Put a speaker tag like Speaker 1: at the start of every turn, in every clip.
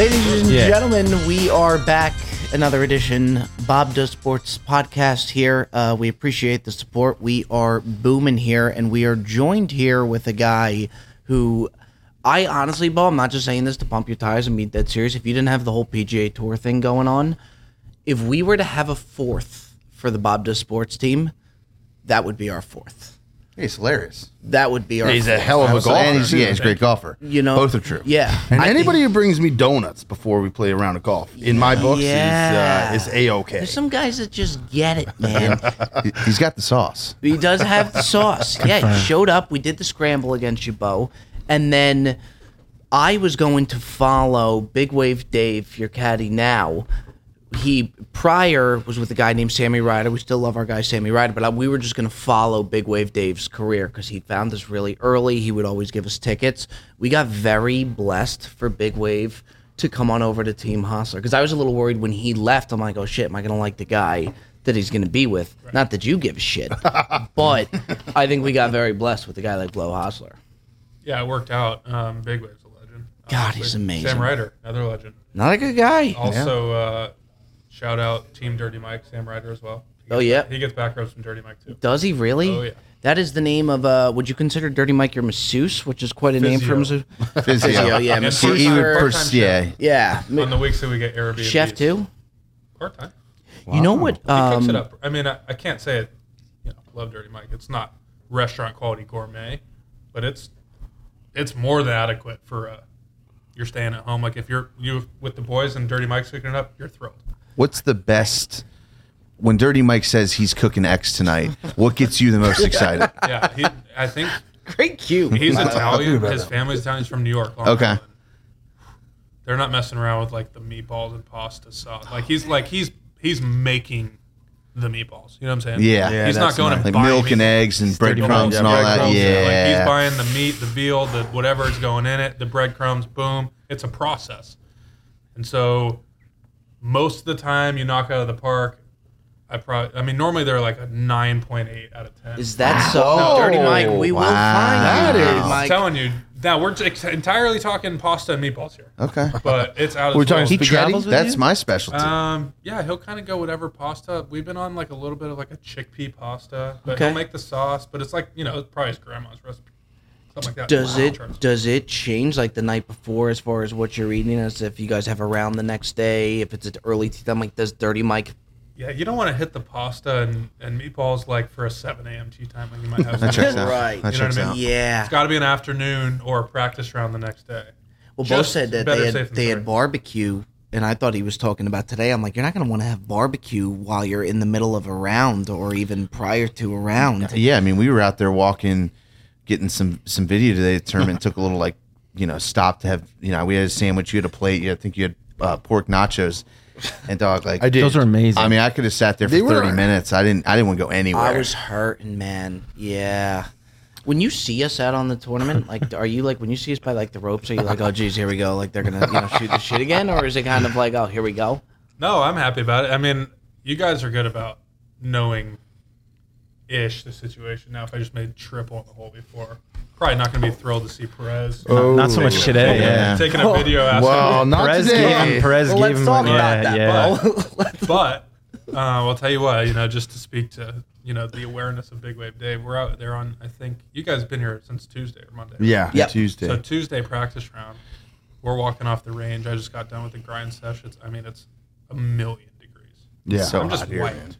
Speaker 1: Ladies and
Speaker 2: Yeah.
Speaker 1: gentlemen, we are back. Another edition, Bob Does Sports podcast here. Uh, we appreciate the support. We are booming here, and we are joined here with a guy who I honestly, Beau, I'm not just saying this to pump your tires and be dead serious. If you didn't have the whole PGA Tour thing going on, if we were to have a fourth for the Bob Does Sports team, that would be our fourth.
Speaker 3: He's hilarious.
Speaker 1: That would be our.
Speaker 4: He's a hell of a golfer.
Speaker 3: and he's, yeah, he's a great golfer.
Speaker 1: You know,
Speaker 3: both are true.
Speaker 1: Yeah,
Speaker 4: And
Speaker 1: I think-
Speaker 4: anybody who brings me donuts before we play a round of golf, in my books,
Speaker 1: Yeah.
Speaker 4: is, uh, is a okay.
Speaker 1: There's some guys that just get it, man.
Speaker 3: He- he's got the sauce.
Speaker 1: he does have the sauce. Yeah, he showed up. We did the scramble against you, Beau, and then I was going to follow Big Wave Dave, your caddy now. He prior was with a guy named Sammy Ryder. We still love our guy Sammy Ryder, but we were just going to follow Big Wave Dave's career because he found us really early. He would always give us tickets. We got very blessed for Big Wave to come on over to Team Hossler because I was a little worried when he left. I'm like, oh shit, am I going to like the guy that he's going to be with? Not that you give a shit, but I think we got very blessed with a guy like Beau Hossler.
Speaker 5: Yeah, it worked out. Um, Big Wave's a legend.
Speaker 1: God, he's amazing.
Speaker 5: Sam Ryder, another legend.
Speaker 1: Not a good guy.
Speaker 5: Also, uh, shout out Team Dirty Mike, Sam Ryder as well. He
Speaker 1: Oh,
Speaker 5: gets-
Speaker 1: yeah?
Speaker 5: he gets back rubs from Dirty Mike too.
Speaker 1: Does he really?
Speaker 5: Oh, yeah.
Speaker 1: That is the name of. uh Would you consider Dirty Mike your masseuse, which is quite a name for him?
Speaker 5: Physio.
Speaker 1: Physio, yeah,
Speaker 5: And
Speaker 1: masseuse.
Speaker 3: He would
Speaker 5: Part-time
Speaker 3: pers- yeah.
Speaker 1: Yeah,
Speaker 5: On the weeks that we get Airbnb,
Speaker 1: chef too.
Speaker 5: part time.
Speaker 1: You know what?
Speaker 5: He cooks
Speaker 1: Um,
Speaker 5: it up. I mean, I, I can't say it. You know, love Dirty Mike. It's not restaurant quality gourmet, but it's it's more than adequate for uh, you're staying at home. Like if you're you with the boys and Dirty Mike's cooking it up, you're thrilled.
Speaker 3: What's the best when Dirty Mike says he's cooking X tonight? What gets you the most excited?
Speaker 5: Yeah, he, I think
Speaker 1: Great cue.
Speaker 5: He's Italian. His family's Italian. He's from New York. Long
Speaker 3: Okay.
Speaker 5: Island. They're not messing around with like the meatballs and pasta sauce. Like he's like he's he's making the meatballs. You know what I'm saying?
Speaker 3: Yeah. Yeah,
Speaker 5: he's not going
Speaker 4: nice.
Speaker 5: to
Speaker 3: Like
Speaker 5: buy
Speaker 3: milk and eggs and breadcrumbs and all that.
Speaker 5: breadcrumbs.
Speaker 3: Yeah.
Speaker 5: Like he's buying the meat, the veal, the whatever is going in it, the breadcrumbs. Boom. It's a process. And so, most of the time, you knock out of the park. I probably. I mean, normally they're like a nine point eight out of ten.
Speaker 1: Is that so?
Speaker 4: Wow.
Speaker 1: Dirty Mike, we will
Speaker 3: Wow.
Speaker 1: find
Speaker 4: That
Speaker 1: you,
Speaker 4: is-
Speaker 1: Dirty
Speaker 5: I'm
Speaker 1: Mike.
Speaker 5: telling you. Now we're ex- entirely talking pasta and meatballs here.
Speaker 3: Okay.
Speaker 5: but it's out of
Speaker 4: We're
Speaker 5: this
Speaker 4: talking
Speaker 3: He
Speaker 4: Spaghetti?
Speaker 3: travels That's my specialty.
Speaker 5: Um, yeah, he'll kind of go whatever pasta. We've been on like a little bit of like a chickpea pasta, but
Speaker 1: Okay.
Speaker 5: he'll make the sauce. But it's like you know, it's probably his grandma's recipe, something like that.
Speaker 1: Does
Speaker 5: Wow.
Speaker 1: it does it change like the night before as far as what you're eating? As if you guys have a round the next day, if it's an early tee time, like does Dirty Mike?
Speaker 5: Yeah, you don't want to hit the pasta and, and meatballs like for a seven a.m. tee time. Like you might have.
Speaker 3: that
Speaker 5: some-
Speaker 3: checks out.
Speaker 1: Right.
Speaker 3: That
Speaker 5: You know what I mean?
Speaker 3: out.
Speaker 1: Yeah.
Speaker 5: It's got to be an afternoon or a practice round the next day.
Speaker 1: Well, Beau
Speaker 5: Just
Speaker 1: said that they had they had barbecue, and I thought he was talking about today. I'm like, you're not going to want to have barbecue while you're in the middle of a round or even prior to a round.
Speaker 3: Yeah, I mean, we were out there walking, getting some some video today. The tournament took a little like you know stop to have you know we had a sandwich, you had a plate, you I think you had uh, pork nachos, and dog like
Speaker 4: I did.
Speaker 2: Those are amazing.
Speaker 3: I mean, I could have sat there for
Speaker 4: They were-
Speaker 3: thirty minutes. I didn't. I didn't want to go anywhere.
Speaker 1: I was hurting, man. Yeah. When you see us out on the tournament, like, are you like when you see us by like the ropes? Are you like, oh, geez, here we go, like they're gonna you know shoot the shit again, or is it kind of like, oh, here we go?
Speaker 5: No, I'm happy about it. I mean, you guys are good about knowing ish the situation. Now, if I just made triple in the hole before, probably not going to be thrilled to see Perez.
Speaker 4: Oh.
Speaker 2: Not so much today.
Speaker 5: taking-
Speaker 2: Yeah.
Speaker 5: Taking a video after.
Speaker 4: Well, not
Speaker 2: Perez
Speaker 4: today.
Speaker 2: gave him. Perez
Speaker 1: Well,
Speaker 2: gave
Speaker 1: let's
Speaker 2: him.
Speaker 1: talk
Speaker 2: yeah,
Speaker 1: about that,
Speaker 2: yeah.
Speaker 1: Beau.
Speaker 5: but uh, I'll tell you what, you know, just to speak to you know the awareness of Big Wave Dave, we're out there on. I think you guys have been here since Tuesday or Monday.
Speaker 4: Yeah,
Speaker 1: Yep.
Speaker 4: Tuesday.
Speaker 5: So Tuesday practice round, we're walking off the range. I just got done with the grind session. I mean, it's a million degrees.
Speaker 4: yeah,
Speaker 3: So
Speaker 5: I'm just
Speaker 3: hot here,
Speaker 5: wiped.
Speaker 3: man.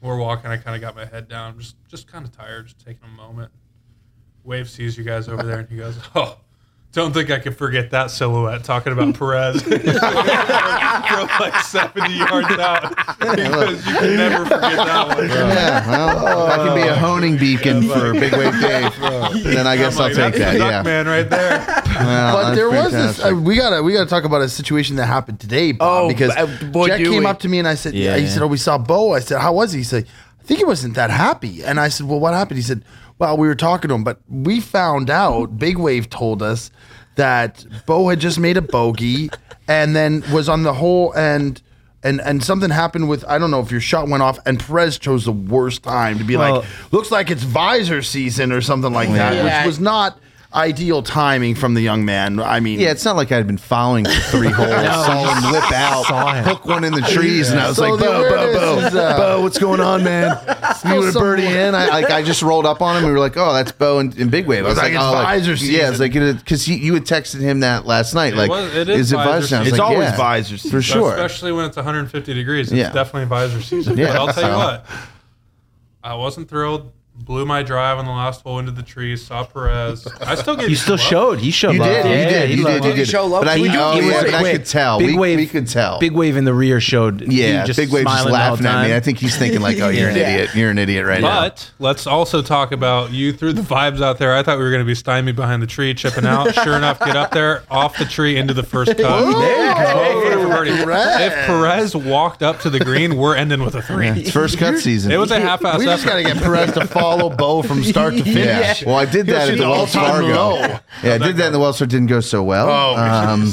Speaker 5: We're walking. I kind of got my head down. Just just kind of tired. Just taking a moment. Wave sees you guys over there, and he goes, "Oh, don't think I can forget that silhouette." Talking about Perez from like 70 yards out. Because you can never forget that one.
Speaker 3: Yeah, well, that could be a honing beacon for Big Wave Dave. Then I guess
Speaker 5: I'm
Speaker 3: I'll
Speaker 5: like,
Speaker 3: take
Speaker 5: that's
Speaker 3: that.
Speaker 5: duck
Speaker 3: Yeah.
Speaker 5: man right there.
Speaker 3: Well,
Speaker 4: but there was this. Uh, we gotta we gotta talk about a situation that happened today, Bob,
Speaker 1: Oh,
Speaker 4: because
Speaker 1: uh, boy,
Speaker 4: Jack came
Speaker 1: we.
Speaker 4: up to me and I said,
Speaker 2: Yeah,
Speaker 4: he said, oh, we saw Beau. I said, how was he? He said, I think he wasn't that happy. And I said, well, what happened? He said, well, we were talking to him, but we found out. Big Wave told us that Beau had just made a bogey and then was on the hole and. And, and something happened with I don't know if your shot went off and Perez chose the worst time to be
Speaker 2: Well-
Speaker 4: like looks like it's visor season or something like that
Speaker 1: Yeah.
Speaker 4: which was not ideal timing from the young man. I mean,
Speaker 3: Yeah, it's not like I'd been following for three holes, saw him lip
Speaker 2: saw
Speaker 3: out,
Speaker 2: him.
Speaker 3: hook one in the trees, and I was
Speaker 4: So
Speaker 3: like, Beau,
Speaker 4: Beau,
Speaker 3: Beau,
Speaker 4: is, uh,
Speaker 3: Beau, what's going on, man? You want a birdie in? I like, I just rolled up on him. and We were like, oh, that's Beau and, and Big Wave. I was
Speaker 4: like
Speaker 3: like,
Speaker 4: it's
Speaker 3: oh, like- yeah, it's like because you had texted him that last night. Like,
Speaker 5: was- it is
Speaker 3: it
Speaker 5: visor
Speaker 3: visor?
Speaker 5: Season.
Speaker 2: It's
Speaker 3: like,
Speaker 2: always
Speaker 3: yeah,
Speaker 2: visor season.
Speaker 3: for sure.
Speaker 5: Especially when it's 150 degrees. It's
Speaker 3: Yeah.
Speaker 5: definitely visor season.
Speaker 3: Yeah.
Speaker 5: But I'll tell you what, I wasn't thrilled. Blew my drive on the last hole into the trees. Saw Perez. I still get
Speaker 2: You still
Speaker 5: love.
Speaker 2: showed. He showed
Speaker 3: You
Speaker 2: love.
Speaker 3: did, you
Speaker 2: Yeah,
Speaker 3: did,
Speaker 2: he
Speaker 3: you
Speaker 2: loved
Speaker 3: did, you did.
Speaker 1: show love
Speaker 3: But I,
Speaker 1: to
Speaker 3: oh, yeah,
Speaker 2: He
Speaker 3: but I could tell.
Speaker 2: Big
Speaker 3: we,
Speaker 2: wave,
Speaker 3: we could tell.
Speaker 2: Big wave in the rear showed.
Speaker 3: yeah,
Speaker 2: he just
Speaker 3: Big Wave just
Speaker 2: smiling the whole
Speaker 3: laughing at me. I think he's thinking like, oh, you're an
Speaker 1: Yeah.
Speaker 3: idiot. You're an idiot right now.
Speaker 5: But let's also talk about you threw the vibes out there. I thought we were going to be stymied behind the tree, chipping out. Sure enough, get up there, off the tree, into the first cut. Twelve foot for If Perez walked up to the green, we're ending with a three.
Speaker 3: First cut season.
Speaker 5: It was a half-ass
Speaker 4: we just got to get Perez to follow Beau from start to finish.
Speaker 3: Yeah. Well, I did that
Speaker 4: He'll
Speaker 3: at
Speaker 4: shoot
Speaker 3: the Wells Fargo. Yeah, I did that in the Wells Fargo. Didn't go so well.
Speaker 4: Oh,
Speaker 3: um,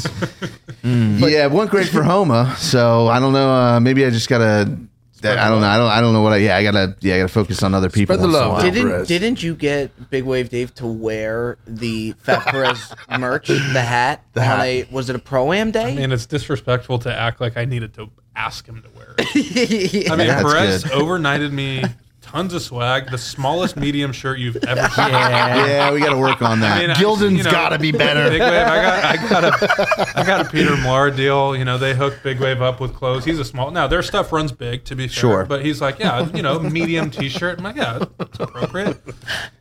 Speaker 3: yeah, it went great for Homa. So I don't know. Uh, maybe I just gotta. That, I don't know. I don't. I don't know what. I, yeah, I gotta. Yeah, I gotta focus on other people.
Speaker 4: Spread the
Speaker 3: once in a
Speaker 4: love.
Speaker 3: while.
Speaker 4: Did
Speaker 1: Didn't
Speaker 4: Perez.
Speaker 1: didn't you get Big Wave Dave to wear the Fat Perez merch, the hat? The
Speaker 4: hat.
Speaker 1: A, was it a pro am day?
Speaker 5: I mean, it's disrespectful to act like I needed to ask him to wear it. I mean,
Speaker 3: That's
Speaker 5: Perez
Speaker 3: good.
Speaker 5: overnighted me tons of swag, the smallest medium shirt you've ever seen.
Speaker 3: Yeah, we gotta work on that.
Speaker 5: I mean,
Speaker 4: Gildan's
Speaker 5: you know,
Speaker 4: gotta be better.
Speaker 5: Big Wave, I got, I got a, I got a Peter Millar deal. You know, they hooked Big Wave up with clothes. He's a small. Now their stuff runs big, to be fair.
Speaker 3: Sure.
Speaker 5: but he's like, yeah, you know, medium T-shirt. I'm like, yeah, it's appropriate.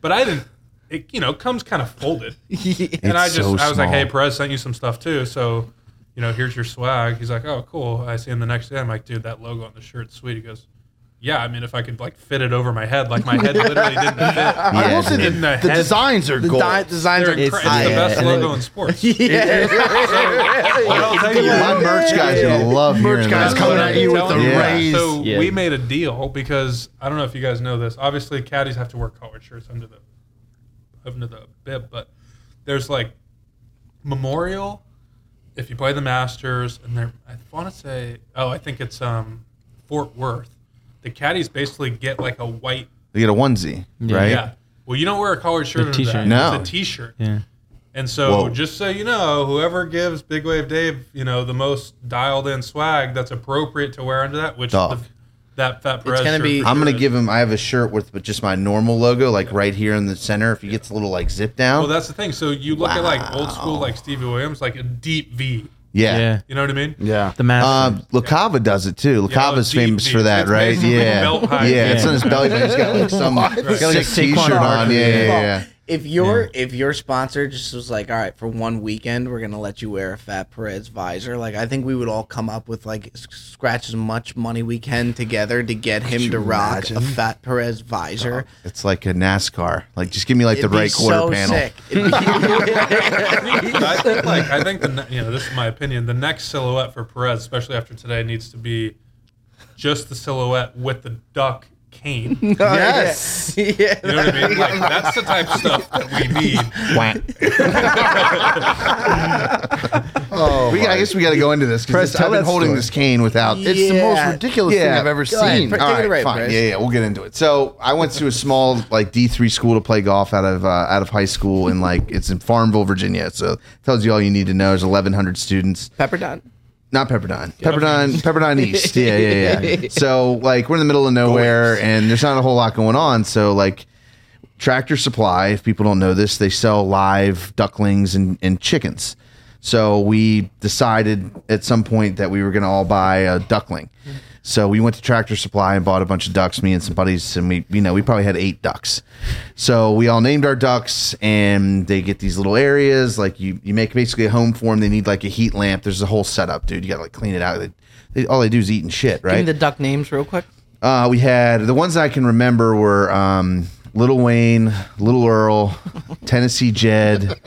Speaker 5: But I didn't. It you know comes kind of folded, and I just
Speaker 3: so
Speaker 5: I was like, hey. Perez sent you some stuff too, so. You know, here's your swag. He's like, oh, cool. I see him the next day. I'm like, dude, that logo on the shirt's sweet. He goes, yeah. I mean, if I could like fit it over my head, like my head literally didn't fit.
Speaker 4: I will say the,
Speaker 5: In the
Speaker 4: the
Speaker 5: head.
Speaker 4: designs are
Speaker 1: the
Speaker 4: gold.
Speaker 1: di- designs
Speaker 5: They're
Speaker 1: are
Speaker 5: incre- it's
Speaker 1: tight.
Speaker 5: the best
Speaker 2: and then-
Speaker 5: logo in sports.
Speaker 1: Yeah.
Speaker 5: But I'll tell you,
Speaker 3: My merch guy's gonna love
Speaker 4: Merch
Speaker 3: hearing
Speaker 4: guys coming at
Speaker 5: I'm
Speaker 4: you with
Speaker 5: telling
Speaker 4: the
Speaker 5: you.
Speaker 4: raise.
Speaker 5: So
Speaker 2: Yeah.
Speaker 5: we made a deal because I don't know if you guys know this. Obviously, caddies have to wear collared shirts under the under the bib, but there's like memorial if you play the Masters, and they're I want to say, oh, I think it's um Fort Worth. The caddies basically get like a white.
Speaker 3: They get a onesie, right?
Speaker 5: Yeah. Well, you don't wear a collared shirt
Speaker 2: A
Speaker 5: under
Speaker 2: t-shirt.
Speaker 5: that.
Speaker 3: No.
Speaker 5: It's a t-shirt.
Speaker 2: Yeah.
Speaker 5: And so,
Speaker 3: Whoa.
Speaker 5: just so you know, whoever gives Big Wave Dave, you know, the most dialed in swag that's appropriate to wear under that, which the, that Fat Perez
Speaker 1: gonna
Speaker 5: shirt
Speaker 1: be-
Speaker 5: for
Speaker 3: I'm
Speaker 5: sure
Speaker 3: gonna
Speaker 5: is.
Speaker 3: give him. I have a shirt with, with just my normal logo, like right here in the center. If he gets a little like zip down,
Speaker 5: Well, that's the thing. So you look at like old school, like Stevie Williams, like a deep V.
Speaker 3: yeah.
Speaker 2: Yeah.
Speaker 5: You know what I mean?
Speaker 4: yeah.
Speaker 2: The master.
Speaker 3: Um, LaCava does it too. LaCava's
Speaker 5: deep,
Speaker 3: famous
Speaker 5: deep.
Speaker 3: for that, right?
Speaker 5: basically
Speaker 3: Yeah,
Speaker 5: belt height.
Speaker 3: yeah. It's on his belly button. He's got like some
Speaker 4: He's
Speaker 2: got like a
Speaker 3: sick
Speaker 2: Saquon
Speaker 3: T-shirt on.
Speaker 2: Barkley.
Speaker 3: Yeah, yeah, yeah.
Speaker 1: If your if your sponsor just was like, all right, for one weekend, we're gonna let you wear a Fat Perez visor, like I think we would all come up with like scratch as much money we can together to get him
Speaker 4: you
Speaker 1: to rock
Speaker 4: imagine?
Speaker 1: a Fat Perez visor.
Speaker 3: It's like a NASCAR. Like, just give me like
Speaker 1: It'd
Speaker 3: the
Speaker 1: be
Speaker 3: right quarter
Speaker 1: so
Speaker 3: panel.
Speaker 1: sick.
Speaker 5: I think like I think the ne- you know this is my opinion. The next silhouette for Perez, especially after today, needs to be just the silhouette with the duck cane. You
Speaker 4: Yes.
Speaker 1: yeah.
Speaker 5: know what I mean? Like that's the type of stuff that we need.
Speaker 4: Oh,
Speaker 3: We, I guess we got to go into this because I've been holding
Speaker 2: story.
Speaker 3: this cane without.
Speaker 4: it's the most
Speaker 1: Yeah.
Speaker 4: ridiculous thing I've ever
Speaker 1: Go
Speaker 4: seen.
Speaker 1: Fr-
Speaker 3: All
Speaker 1: Take
Speaker 3: right, fine.
Speaker 1: Chris.
Speaker 3: Yeah, yeah, we'll get into it. So I went to a small like D three school to play golf out of uh, out of high school, and like it's in Farmville, Virginia. So it tells you all you need to know. There's 1,100 students.
Speaker 1: Pepperdine.
Speaker 3: Not Pepperdine. Pepperdine. Pepperdine East. Yeah, yeah, yeah. so like we're in the middle of nowhere, and there's not a whole lot going on. So like Tractor Supply, if people don't know this, they sell live ducklings and, and chickens. So we decided at some point that we were going to all buy a duckling. Mm-hmm. So we went to Tractor Supply and bought a bunch of ducks, me and some buddies, and we, you know, we probably had eight ducks. So we all named our ducks, and they get these little areas. Like you, you make basically a home for them. They need like a heat lamp. There's a whole setup, dude. You got to like clean it out. They, they, all they do is eat and shit,
Speaker 1: Give me
Speaker 3: right?
Speaker 1: the duck names real quick.
Speaker 3: Uh, we had the ones I can remember were um, Little Wayne, Little Earl, Tennessee Jed,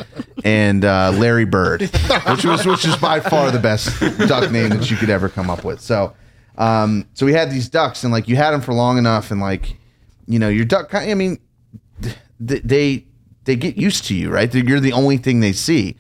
Speaker 3: and uh, Larry Bird, which was which is by far the best duck name that you could ever come up with. So, um, so we had these ducks, and like you had them for long enough, and like you know your duck. I mean, they they get used to you, right? You're the only thing they see.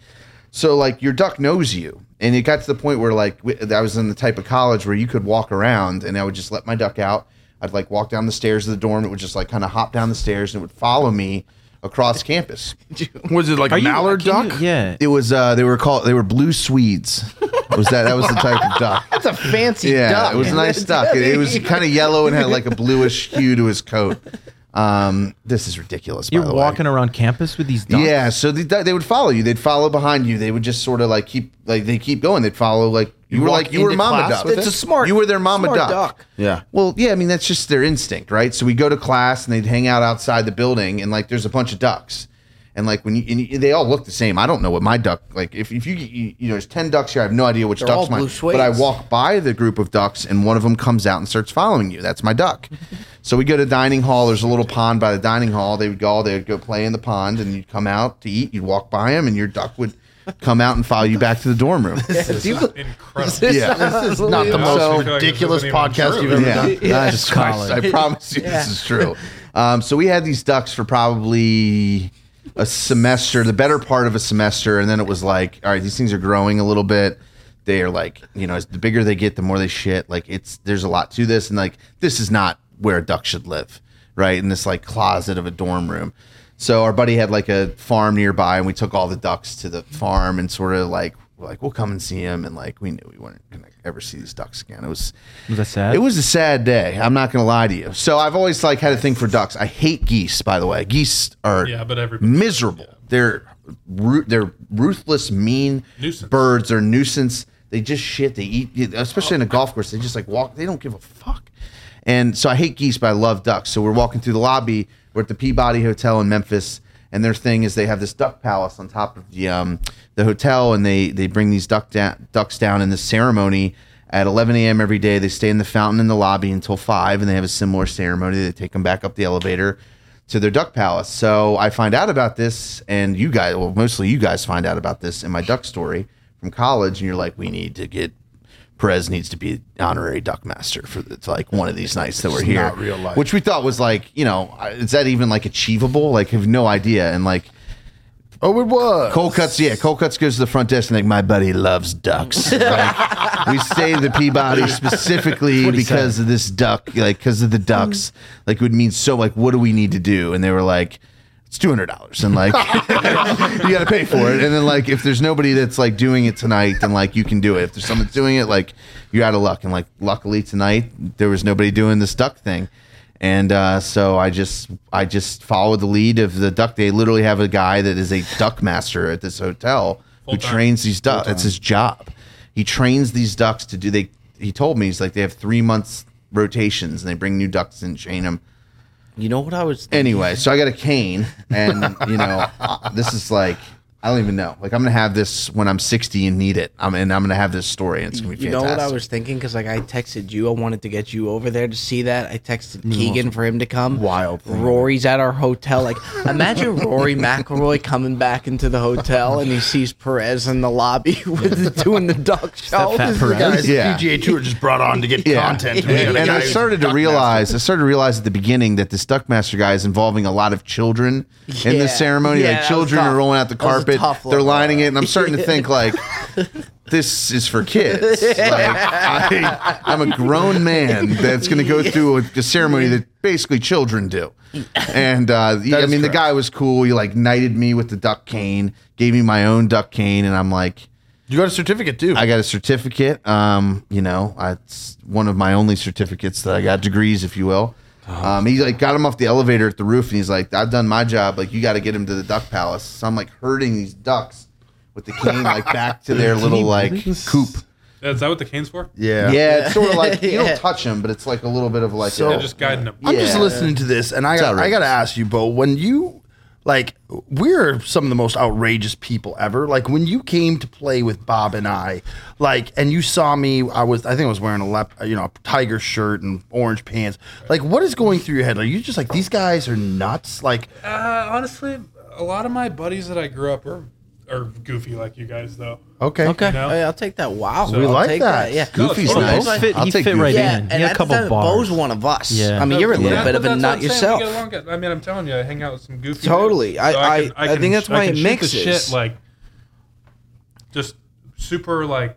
Speaker 3: So like your duck knows you, and it got to the point where like I was in the type of college where you could walk around, and I would just let my duck out. I'd like walk down the stairs of the dorm. It would just like kind of hop down the stairs, and it would follow me across campus.
Speaker 4: Was it like
Speaker 2: Are you-
Speaker 4: mallard
Speaker 2: can you-
Speaker 4: duck?
Speaker 2: yeah.
Speaker 3: It was uh, they were called they were blue Swedes. Was that that was the type of duck?
Speaker 1: That's a fancy
Speaker 3: Yeah,
Speaker 1: duck.
Speaker 3: it was a nice duck. It, it was kind of yellow and had like a bluish hue to his coat. Um, this is ridiculous. by
Speaker 2: You're
Speaker 3: the way.
Speaker 2: walking around campus with these ducks.
Speaker 3: Yeah, so they, they would follow you. They'd follow behind you. They would just sort of like keep like they keep going. They'd follow like you, were like you were mama duck.
Speaker 1: It's it? a smart-
Speaker 3: You were their mama
Speaker 1: smart
Speaker 3: duck.
Speaker 1: duck.
Speaker 4: Yeah.
Speaker 3: Well, yeah, I mean that's just their instinct, right? So we go to class and they'd hang out outside the building and like there's a bunch of ducks. And like when you, and you they all look the same. I don't know what my duck like. If, if you, you you know there's ten ducks here, I have no idea which
Speaker 1: They're
Speaker 3: duck's
Speaker 1: all
Speaker 3: mine. But I walk by the group of ducks and one of them comes out and starts following you. That's my duck. so we go to dining hall. There's a little pond by the dining hall. They would go. They would go play in the pond, and you'd come out to eat. You'd walk by them, and your duck would come out and follow you back to the dorm room.
Speaker 5: Incredible.
Speaker 3: yeah.
Speaker 4: This is not the most
Speaker 5: I feel like this
Speaker 4: ridiculous
Speaker 5: isn't even
Speaker 4: podcast
Speaker 5: true.
Speaker 4: you've ever
Speaker 3: Yeah,
Speaker 4: done.
Speaker 3: I, just, I, I promise you this is true. Um, so we had these ducks for probably a semester, the better part of a semester, and then it was like, all right, these things are growing a little bit. They are like, you know, as the bigger they get, the more they shit. Like it's there's a lot to this, and like this is not where a duck should live, right? In this like closet of a dorm room. So our buddy had like a farm nearby, and we took all the ducks to the farm and sort of like, we're like we'll come and see him, and like we knew we weren't gonna ever see these ducks again. It was
Speaker 2: Was that sad?
Speaker 3: it was a sad day. I'm not going to lie to you. So I've always like had a thing for ducks. I hate geese, by the way. Geese are
Speaker 5: Yeah, but everybody-
Speaker 3: miserable. They're ru- they're ruthless, mean
Speaker 5: Nuisance.
Speaker 3: birds. They're a nuisance. They just shit. They eat, especially in a golf course. They just like walk. They don't give a fuck. And so I hate geese, but I love ducks. So we're walking through the lobby. We're at the Peabody Hotel in Memphis, and their thing is they have this duck palace on top of the um, the hotel, and they they bring these duck down, ducks down in this ceremony at 11 a.m. every day. They stay in the fountain in the lobby until five, and they have a similar ceremony. They take them back up the elevator to their duck palace. So I find out about this, and you guys, well, mostly you guys find out about this in my duck story from college, and you're like, we need to get Perez needs to be honorary duck master for like one of these nights that we're here,
Speaker 4: not real life.
Speaker 3: which we thought was like, you know, uh, is that even like achievable? Like, have no idea, and like.
Speaker 4: Oh, it was.
Speaker 3: Cold Cuts, yeah. Cold Cuts goes to the front desk and like, my buddy loves ducks. Like, we at the Peabody specifically because of this duck, like because of the ducks. Like, it would mean so. Like, what do we need to do? And they were like, it's two hundred dollars, and like you got to pay for it. And then like, if there's nobody that's like doing it tonight, then like you can do it. If there's someone doing it, like you're out of luck. And like, luckily tonight there was nobody doing this duck thing. And uh, so I just I just followed the lead of the duck. They literally have a guy that is a duck master at this hotel who
Speaker 5: Full-time.
Speaker 3: trains these ducks. That's his job. He trains these ducks to do. They he told me he's like they have three months rotations and they bring new ducks and train them.
Speaker 1: You know what I was?
Speaker 3: Anyway, so I got a cane, and you know this is like I don't even know. Like I'm gonna have this when I'm 60 and need it. I'm and I'm gonna have this story, and it's gonna be
Speaker 1: You know
Speaker 3: fantastic.
Speaker 1: what I was thinking? Because like I texted you, I wanted to get you over there to see that. I texted mm-hmm. Keegan for him to come.
Speaker 4: wild thing.
Speaker 1: Rory's at our hotel. Like imagine Rory McIlroy coming back into the hotel and he sees Perez in the lobby with the, doing the duck show.
Speaker 2: fat
Speaker 1: This is
Speaker 2: Perez?
Speaker 1: the guy-
Speaker 4: Guys,
Speaker 3: Yeah.
Speaker 4: PGA Tour just brought on to get
Speaker 3: Yeah.
Speaker 4: content.
Speaker 3: And, and I started to realize, I started to realize at the beginning that this Duckmaster guy is involving a lot of children in
Speaker 1: Yeah.
Speaker 3: the ceremony.
Speaker 1: Yeah,
Speaker 3: like
Speaker 1: was
Speaker 3: children
Speaker 1: tough.
Speaker 3: are rolling out the
Speaker 1: That was a
Speaker 3: carpet, they're lining it, and I'm starting to think like, this is for kids. Like, I, I'm a grown man that's going to go through a, a ceremony that basically children do. And uh, yeah, I
Speaker 4: is
Speaker 3: mean, the guy was cool. He like knighted me with the duck cane, gave me my own duck cane, and I'm like.
Speaker 4: You got a certificate too.
Speaker 3: I got a certificate. Um, you know, I- it's one of my only certificates that I got degrees, if you will. Um, he like got him off the elevator at the roof, and he's like, "I've done my job. Like, you got to get him to the duck palace." So I'm like herding these ducks with the cane, like back to their little like coop.
Speaker 5: Is that what the cane's for?
Speaker 4: yeah.
Speaker 3: Yeah, it's sort of like you
Speaker 1: Yeah.
Speaker 3: don't touch them, but it's like a little bit of like
Speaker 4: So-
Speaker 3: a,
Speaker 5: Yeah, just guiding them.
Speaker 4: I'm just
Speaker 3: Yeah.
Speaker 4: listening to this, and I got, I got to ask you, Beau. When you like, we're some of the most outrageous people ever. Like when you came to play with Bob and I, like, and you saw me, I was, I think I was wearing a lep, you know, a tiger shirt and orange pants. Like, what is going through your head? Are you just like these guys are nuts? Like,
Speaker 5: Uh, honestly, a lot of my buddies that I grew up are are goofy like you guys, though.
Speaker 4: okay,
Speaker 1: Okay,
Speaker 5: No.
Speaker 1: Hey, I'll take that. Wow,
Speaker 5: We
Speaker 1: I'll
Speaker 4: like
Speaker 1: take
Speaker 4: that.
Speaker 1: Yeah,
Speaker 3: Goofy's
Speaker 5: No,
Speaker 3: nice.
Speaker 5: Beau
Speaker 2: fit-
Speaker 3: I'll
Speaker 2: he
Speaker 3: take
Speaker 2: fit
Speaker 3: Goofy.
Speaker 2: right
Speaker 1: yeah,
Speaker 2: in. He
Speaker 1: and
Speaker 2: had a couple
Speaker 1: the
Speaker 2: bars.
Speaker 1: Beau's one of us.
Speaker 2: Yeah.
Speaker 1: I mean, you're a little
Speaker 5: Yeah,
Speaker 1: bit of a
Speaker 5: that's
Speaker 1: nut
Speaker 5: what I'm saying.
Speaker 1: yourself.
Speaker 5: Get along. I mean, I'm telling you, I hang out with some goofy.
Speaker 1: Totally.
Speaker 5: dudes.
Speaker 1: I-
Speaker 5: So
Speaker 1: I- I think that's why it
Speaker 5: can shoot
Speaker 1: mixes.
Speaker 5: Shit like just super like.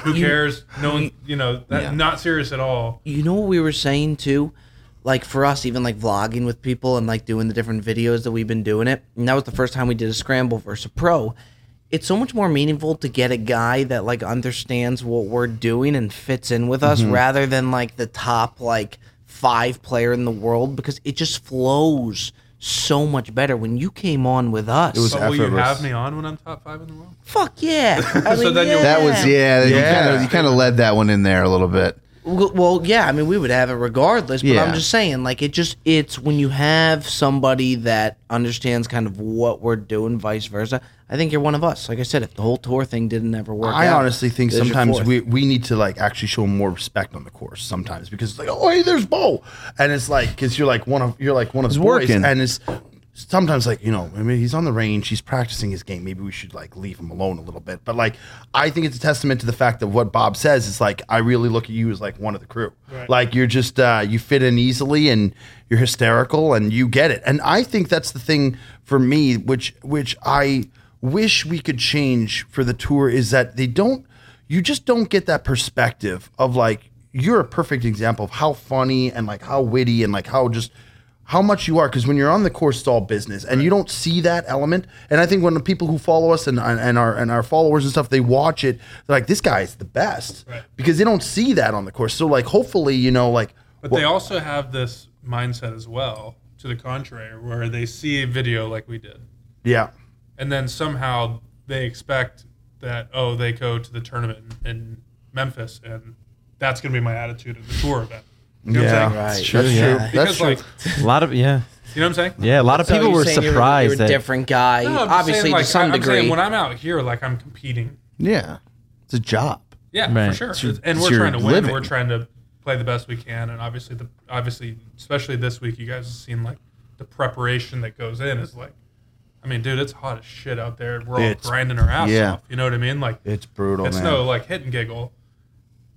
Speaker 5: Who cares? No one, you know, that,
Speaker 1: Yeah.
Speaker 5: not serious at all.
Speaker 1: You know what we were saying too? Like for us, even like vlogging with people and like doing the different videos that we've been doing it. And that was the first time we did a scramble versus a pro. It's so much more meaningful to get a guy that like understands what we're doing and fits in with us mm-hmm. rather than like the top like five player in the world because it just flows so much better when you came on with us.
Speaker 3: It was
Speaker 5: But will you have me on when I'm top five in the world?
Speaker 1: fuck yeah. I
Speaker 5: So
Speaker 1: mean,
Speaker 5: then you'll-
Speaker 3: That was yeah. You
Speaker 4: Yeah.
Speaker 3: kind of you kind of led that one in there a little bit.
Speaker 1: Well, well, yeah, I mean, we would have it regardless, but
Speaker 3: Yeah.
Speaker 1: I'm just saying, like, it just, it's when you have somebody that understands kind of what we're doing, vice versa. I think you're one of us. Like I said, if the whole tour thing didn't ever work
Speaker 4: I
Speaker 1: out,
Speaker 4: honestly think sometimes we, we need to like actually show more respect on the course sometimes because it's like oh hey there's Beau and it's like because you're like one of you're like one of the boys and it's sometimes like you know I mean he's on the range he's practicing his game maybe we should like leave him alone a little bit. But like I think it's a testament to the fact that what Bob says is like I really look at you as like one of the crew. Like you're just uh, you fit in easily and you're hysterical and you get it. And I think that's the thing for me which which I wish we could change for the tour is that they don't you just don't get that perspective of like you're a perfect example of how funny and like how witty and like how just how much you are because when you're on the course it's all business and you don't see that element. And i think when the people who follow us and, and, our and our followers and stuff they watch it they're like this guy's the best
Speaker 5: Right.
Speaker 4: because they don't see that on the course. So like hopefully you know like
Speaker 5: But they also have this mindset as well, to the contrary, where they see a video like we did,
Speaker 4: yeah.
Speaker 5: And then somehow they expect that oh they go to the tournament in, in Memphis and that's going to be my attitude at the tour event. You know what I'm saying?
Speaker 1: right.
Speaker 2: true,
Speaker 1: that's
Speaker 2: yeah.
Speaker 1: true.
Speaker 4: that's
Speaker 5: Because
Speaker 4: true
Speaker 5: like,
Speaker 2: A lot of yeah,
Speaker 5: you know what I'm saying?
Speaker 2: yeah. A lot of
Speaker 1: So
Speaker 2: people
Speaker 1: you're
Speaker 2: were
Speaker 1: saying you're-
Speaker 2: surprised
Speaker 1: You're, a
Speaker 2: that
Speaker 1: different guy,
Speaker 5: No, I'm just
Speaker 1: obviously
Speaker 5: saying, like,
Speaker 1: to some
Speaker 5: I'm
Speaker 1: degree.
Speaker 5: saying when I'm out here, like I'm competing.
Speaker 3: Yeah, it's a job.
Speaker 5: Yeah,
Speaker 2: Right.
Speaker 5: for sure.
Speaker 3: It's your-
Speaker 5: and
Speaker 3: it's
Speaker 5: we're
Speaker 3: your
Speaker 5: trying to win.
Speaker 3: living.
Speaker 5: We're trying to play the best we can, and obviously the obviously especially this week, you guys have seen like the preparation that goes in is like, I mean, dude, it's hot as shit out there. We're all
Speaker 4: It's-
Speaker 5: grinding our ass
Speaker 3: yeah.
Speaker 5: off. You know what I mean? Like
Speaker 4: it's brutal
Speaker 5: it's
Speaker 4: man.
Speaker 5: no like hit and giggle.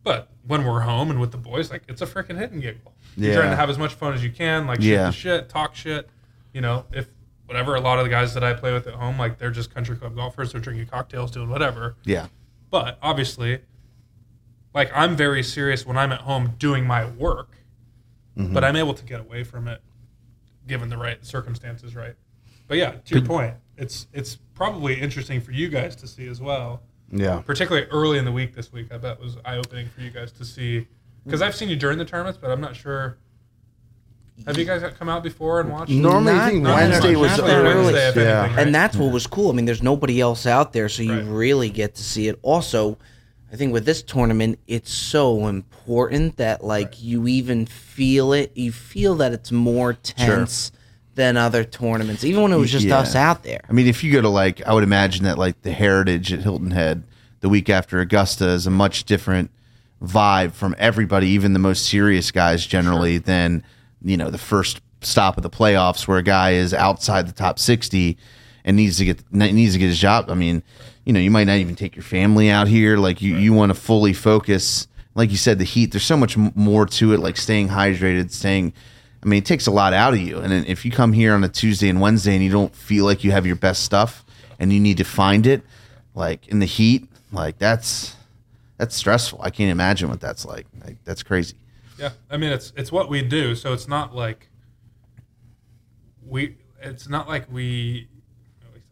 Speaker 5: But when we're home and with the boys, like it's a freaking hit and giggle. You're trying to have as much fun as you can, like shoot
Speaker 3: Yeah.
Speaker 5: the shit, talk shit. You know, if whatever. A lot of the guys that I play with at home, like they're just country club golfers. They're drinking cocktails, doing whatever.
Speaker 3: Yeah,
Speaker 5: But obviously, like I'm very serious when I'm at home doing my work, mm-hmm. but I'm able to get away from it given the right circumstances, right? But yeah, to your point, it's it's probably interesting for you guys to see as well,
Speaker 4: yeah
Speaker 5: particularly early in the week this week. I bet was eye opening for you guys to see because I've seen you during the tournaments, but I'm not sure. Have you guys come out before and watched?
Speaker 4: normally
Speaker 1: Not-
Speaker 4: I think
Speaker 1: not
Speaker 4: Wednesday
Speaker 1: that
Speaker 4: was
Speaker 1: much.
Speaker 4: Early.
Speaker 5: Wednesday, if
Speaker 4: yeah
Speaker 5: anything, right?
Speaker 1: and that's what was cool. I mean, there's nobody else out there, so you
Speaker 5: Right.
Speaker 1: really get to see it. Also, I think with this tournament, it's so important that like you even feel it. You feel that it's more tense than other tournaments, even when it was just
Speaker 3: Yeah.
Speaker 1: us out there.
Speaker 3: I mean, if you go to like, I would imagine that like the Heritage at Hilton Head the week after Augusta is a much different vibe from everybody, even the most serious guys generally, than you know the first stop of the playoffs where a guy is outside the top sixty and needs to get needs to get his job. I mean, you know, you might not even take your family out here. Like you, you want to fully focus. Like you said, the heat. There's so much more to it. Like staying hydrated, staying. I mean, it takes a lot out of you. And if you come here on a Tuesday and Wednesday and you don't feel like you have your best stuff and you need to find it, like in the heat, like that's that's stressful. I can't imagine what that's like. Like that's crazy.
Speaker 5: Yeah, I mean it's it's what we do, so it's not like we. It's not like we.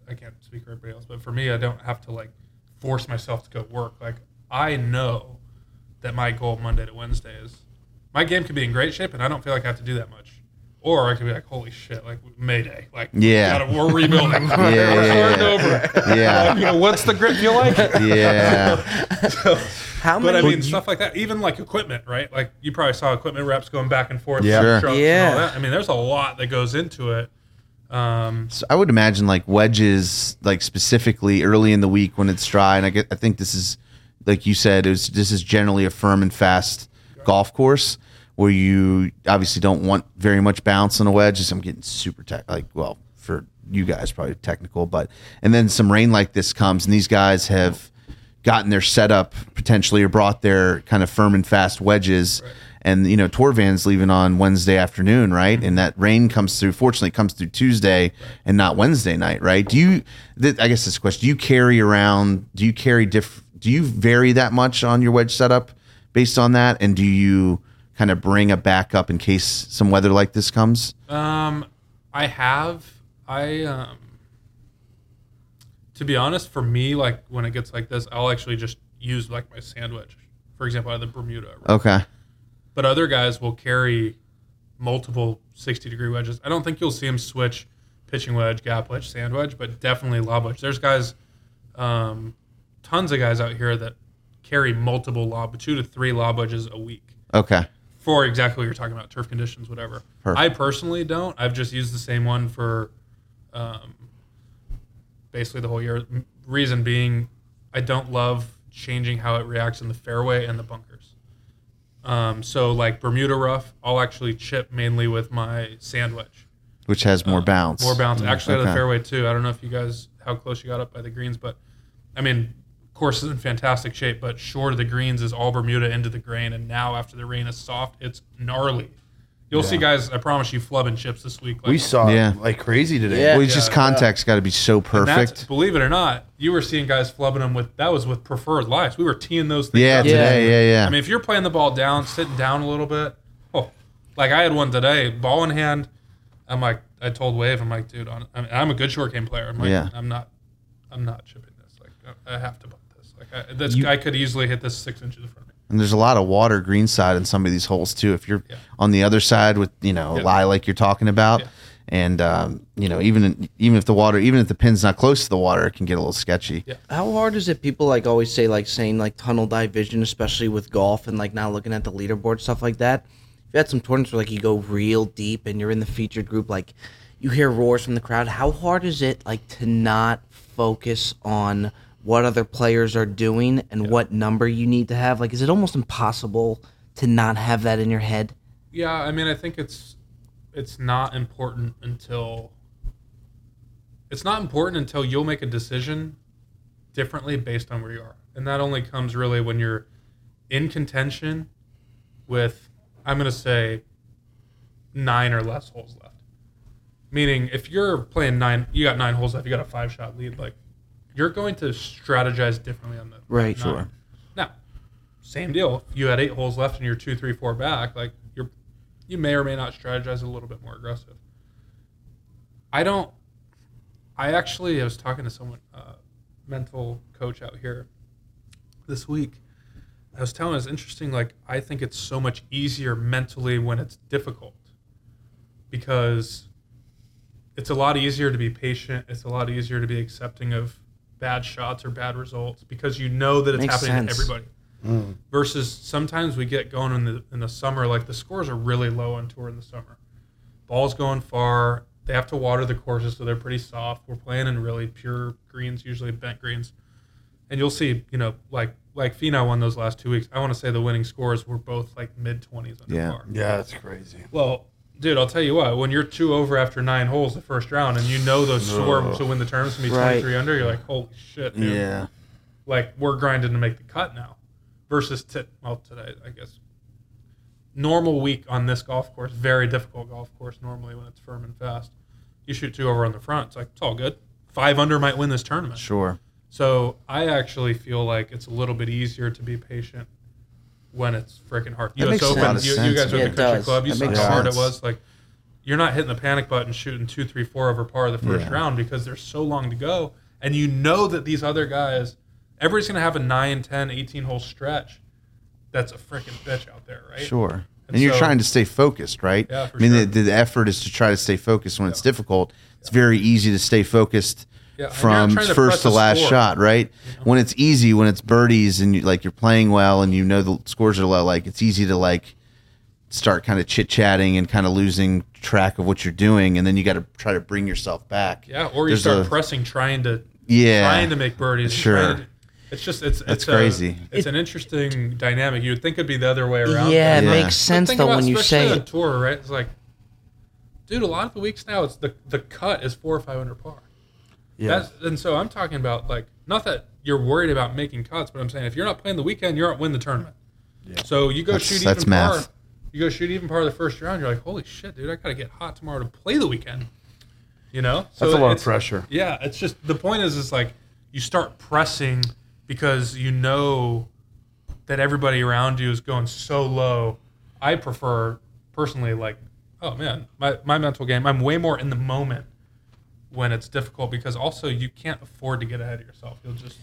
Speaker 5: I can't speak for everybody else, but for me, I don't have to like force myself to go work. Like I know that my goal Monday to Wednesday is my game could be in great shape, and I don't feel like I have to do that much. Or I could be like, holy shit, like Mayday, like
Speaker 3: Yeah.
Speaker 5: gotta, we're rebuilding,
Speaker 3: Yeah,
Speaker 5: we're
Speaker 3: yeah,
Speaker 5: starting over.
Speaker 3: Yeah.
Speaker 5: You know, what's the grip you like?
Speaker 3: Yeah.
Speaker 1: How
Speaker 5: But I
Speaker 1: many?
Speaker 5: mean, stuff like that, even like equipment, right? Like you probably saw equipment reps going back and forth.
Speaker 4: Yeah.
Speaker 3: Sure.
Speaker 5: trucks and
Speaker 1: Yeah.
Speaker 5: all that. I mean, there's a lot that goes into it. Um,
Speaker 3: So I would imagine like wedges, like specifically early in the week when it's dry, and I get, I think this is, like you said, it was, this is generally a firm and fast golf course where you obviously don't want very much bounce on a wedge. I'm getting super tech, like well for you guys probably technical, but and then some rain like this comes, and these guys have gotten their setup potentially or brought their kind of firm and fast wedges. And you know, tour van's leaving on Wednesday afternoon, right? And that rain comes through. Fortunately, comes through Tuesday and not Wednesday night, right? Do you? Th- I guess this question: Do you carry around? Do you carry diff? Do you vary that much on your wedge setup based on that? And do you kind of bring a backup in case some weather like this comes?
Speaker 5: Um, I have. I um. To be honest, for me, like when it gets like this, I'll actually just use like my sand wedge, for example, out of the Bermuda. right?
Speaker 3: Okay.
Speaker 5: But other guys will carry multiple sixty degree wedges. I don't think you'll see them switch pitching wedge, gap wedge, sand wedge, but definitely lob wedge. There's guys, um, tons of guys out here that carry multiple lob, two to three lob wedges a week
Speaker 3: Okay.
Speaker 5: For exactly what you're talking about, turf conditions, whatever.
Speaker 3: Perfect.
Speaker 5: I personally don't. I've just used the same one for um, basically the whole year. Reason being, I don't love changing how it reacts in the fairway and the bunkers. Um, so like Bermuda rough, I'll actually chip mainly with my sand wedge.
Speaker 3: Which has more bounce.
Speaker 5: More bounce. Actually, out of the fairway too. I don't know if you guys how close you got up by the greens, but I mean, course is in fantastic shape. But short of the greens is all Bermuda into the grain, and now after the rain is soft, it's gnarly. You'll see guys. I promise you, flubbing chips this week. Like,
Speaker 4: We saw
Speaker 3: Yeah.
Speaker 4: it like crazy today.
Speaker 1: Yeah.
Speaker 3: Well, it's just
Speaker 5: Yeah,
Speaker 3: contact got to be so perfect.
Speaker 5: Believe it or not, you were seeing guys flubbing them with that was with preferred lies. We were teeing those things.
Speaker 3: Yeah,
Speaker 5: up.
Speaker 3: today. Yeah, yeah.
Speaker 5: I mean, if you're playing the ball down, sitting down a little bit, oh, like I had one today, ball in hand. I'm like, I told Wave, I'm like, dude, on, I mean, I'm a good short game player. I'm like,
Speaker 3: Yeah.
Speaker 5: I'm not, I'm not chipping this. Like, I I have to butt this. Like, I, could easily hit this six inches in front of me.
Speaker 3: and there's a lot of water green side in some of these holes too. If you're
Speaker 5: Yeah.
Speaker 3: on the other side with you know a
Speaker 5: Yeah.
Speaker 3: lie like you're talking about,
Speaker 5: Yeah.
Speaker 3: and um, you know even even if the water, even if the pin's not close to the water, it can get a little sketchy.
Speaker 5: Yeah.
Speaker 1: How hard is it? People like always say like saying like tunnel dive vision, especially with golf and like not looking at the leaderboard stuff like that. If You've had some tournaments where like you go real deep and you're in the featured group, like you hear roars from the crowd. How hard is it like to not focus on what other players are doing and what number you need to have? Like, is it almost impossible to not have that in your head?
Speaker 5: Yeah, I mean, I think it's it's not important until it's not important until you'll make a decision differently based on where you are, and that only comes really when you're in contention with I'm going to say nine or less holes left. Meaning, if you're playing nine, you got nine holes left, you got a five shot lead, like you're going to strategize differently on the
Speaker 1: Right,
Speaker 5: nine.
Speaker 1: sure.
Speaker 5: Now, same deal. If you had eight holes left and you're two, three, four back, like you're, you may or may not strategize a little bit more aggressive. I don't. I actually I was talking to someone, uh, mental coach out here, this week. I was telling him it's interesting. Like I think it's so much easier mentally when it's difficult, because it's a lot easier to be patient. It's a lot easier to be accepting of bad shots or bad results because you know that it's
Speaker 1: Makes
Speaker 5: happening
Speaker 1: sense.
Speaker 5: to everybody. Mm. Versus sometimes we get going in the in the summer, like the scores are really low on tour in the summer. Ball's going far. They have to water the courses, so they're pretty soft. We're playing in really pure greens, usually bent greens, and you'll see, you know, like like Finau won those last two weeks. I want to say the winning scores were both like mid twenties under
Speaker 3: Yeah.
Speaker 5: par.
Speaker 4: Yeah, it's crazy.
Speaker 5: Well, dude, I'll tell you what. When you're two over after nine holes the first round, and you know those score to win the tournament's gonna be
Speaker 1: Right.
Speaker 5: 23 under, you're like, holy shit, dude.
Speaker 3: Yeah.
Speaker 5: Like we're grinding to make the cut now. Versus t- well today, I guess. Normal week on this golf course, very difficult golf course. Normally when it's firm and fast, you shoot two over on the front. It's like it's all good. Five under might win this tournament.
Speaker 3: Sure.
Speaker 5: So I actually feel like it's a little bit easier to be patient when it's freaking hard.
Speaker 3: That
Speaker 5: US Open, you, you guys were
Speaker 1: Yeah,
Speaker 5: at the country club. You
Speaker 1: That
Speaker 5: saw how hard it was. Like you're not hitting the panic button shooting two, three, four over par the first
Speaker 3: Yeah.
Speaker 5: round because there's so long to go. And you know that these other guys, everybody's going to have a 9, 10, 18 hole stretch that's a freaking bitch out there, right?
Speaker 3: Sure. And,
Speaker 5: And
Speaker 3: you're trying to stay focused, right?
Speaker 5: Yeah, for
Speaker 3: I mean,
Speaker 5: sure.
Speaker 3: the, the effort is to try to stay focused when it's difficult. It's very easy to stay focused
Speaker 5: Yeah,
Speaker 3: from
Speaker 5: not to
Speaker 3: first to last
Speaker 5: score.
Speaker 3: shot, right? When it's easy, when it's birdies and you, like you're playing well and you know the scores are low, like it's easy to like start kind of chit chatting and kind of losing track of what you're doing, and then you got to try to bring yourself back.
Speaker 5: Yeah, or you
Speaker 3: There's
Speaker 5: start
Speaker 3: a-
Speaker 5: pressing, trying to
Speaker 3: Yeah.
Speaker 5: trying to make birdies.
Speaker 3: Sure.
Speaker 5: trying to- it's just it's
Speaker 3: That's
Speaker 5: it's a-
Speaker 3: crazy.
Speaker 5: it's an interesting dynamic. You would think it'd be the other way around.
Speaker 1: Yeah, it
Speaker 3: Yeah.
Speaker 1: makes
Speaker 5: But
Speaker 1: sense
Speaker 5: think
Speaker 1: though
Speaker 5: about
Speaker 1: when you say
Speaker 5: on tour, right? It's like, dude, a lot of the weeks now, it's the the cut is four or five under par.
Speaker 4: Yeah.
Speaker 5: That's, and so I'm talking about like not that you're worried about making cuts, but I'm saying if you're not playing the weekend, you're not win the tournament. Yeah. So you go
Speaker 3: That's-
Speaker 5: shoot
Speaker 3: that's
Speaker 5: even
Speaker 3: math.
Speaker 5: par. You go shoot even par the first round. You're like, holy shit, dude, I gotta get hot tomorrow to play the weekend. You know, so
Speaker 4: That's a lot of pressure.
Speaker 5: Yeah, it's just the point is, it's like you start pressing because you know that everybody around you is going so low, I prefer personally like, oh man, my my mental game. I'm way more in the moment when it's difficult because also you can't afford to get ahead of yourself. You'll just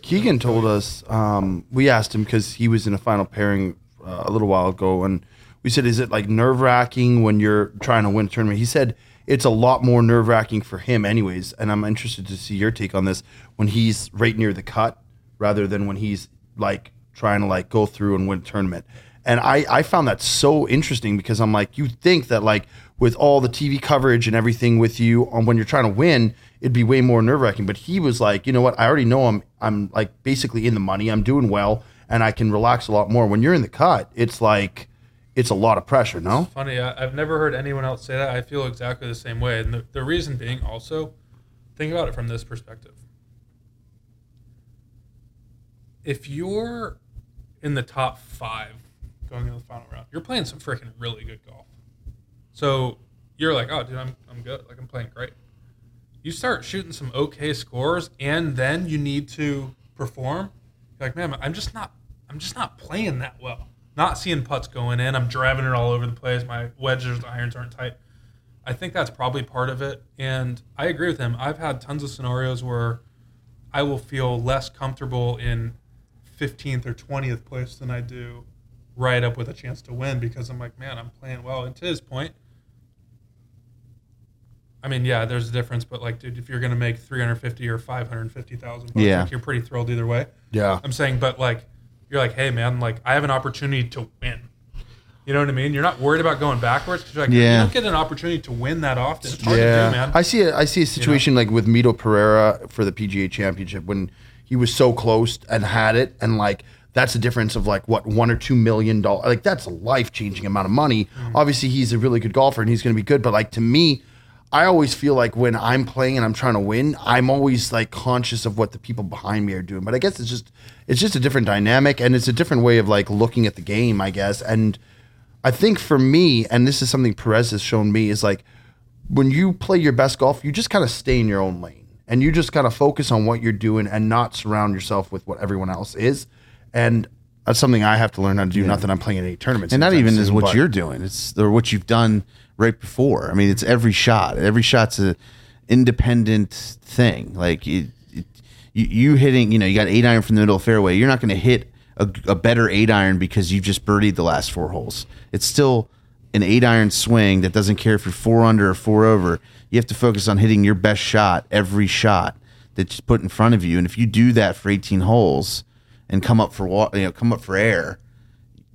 Speaker 4: Keegan told us um, we asked him because he was in a final pairing uh, a little while ago, and we said, "Is it like nerve wracking when you're trying to win a tournament?" He said it's a lot more nerve wracking for him, anyways. And I'm interested to see your take on this when he's right near the cut rather than when he's like trying to like go through and win a tournament. And I, I found that so interesting because I'm like, you think that like with all the TV coverage and everything with you on when you're trying to win, it'd be way more nerve wracking. But he was like, you know what? I already know I'm I'm like basically in the money. I'm doing well, and I can relax a lot more. When you're in the cut, it's like it's a lot of pressure. No,
Speaker 5: funny. I, I've never heard anyone else say that. I feel exactly the same way. And the, the reason being also, think about it from this perspective. If you're in the top five going into the final round, you're playing some freaking really good golf. So you're like, oh, dude, I'm, I'm good. Like, I'm playing great. You start shooting some okay scores, and then you need to perform. You're like, man, I'm just not, I'm just not playing that well. Not seeing putts going in. I'm driving it all over the place. My wedges, irons aren't tight. I think that's probably part of it. And I agree with him. I've had tons of scenarios where I will feel less comfortable in 15th or 20th place than I do right up with a chance to win because I'm like, man, I'm playing well. And to his point, I mean, yeah, there's a difference, but like, dude, if you're gonna make 350 or 550,000,
Speaker 3: Yeah.
Speaker 5: like, you're pretty thrilled either way.
Speaker 4: yeah,
Speaker 5: I'm saying, but like, you're like, hey, man, like, I have an opportunity to win. You know what I mean? You're not worried about going backwards because you're like,
Speaker 3: Yeah.
Speaker 5: you don't get an opportunity to win that often. It's hard
Speaker 4: yeah.
Speaker 5: to do, man.
Speaker 4: I see a, I see a situation like with Mito Pereira for the PGA Championship when he was so close and had it, and like that's the difference of like what one or two million dollars. Like that's a life changing amount of money. Mm-hmm. Obviously, he's a really good golfer and he's going to be good, but like to me. I always feel like when I'm playing and I'm trying to win, I'm always like conscious of what the people behind me are doing. But I guess it's just it's just a different dynamic and it's a different way of like looking at the game, I guess. And I think for me, and this is something Perez has shown me, is like when you play your best golf, you just kind of stay in your own lane and you just kind of focus on what you're doing and not surround yourself with what everyone else is. And that's something I have to learn how to do. Not that I'm playing any tournaments,
Speaker 3: and not even is what
Speaker 4: but-
Speaker 3: you're doing. It's or what you've done right before. I mean, it's every shot. Every shot's a independent thing. Like it, it, you, you hitting, you know, you got eight iron from the middle of the fairway. You're not going to hit a, a better eight iron because you've just birdied the last four holes. It's still an eight iron swing that doesn't care if you're four under or four over. You have to focus on hitting your best shot every shot that's put in front of you. And if you do that for 18 holes and come up for you know come up for air,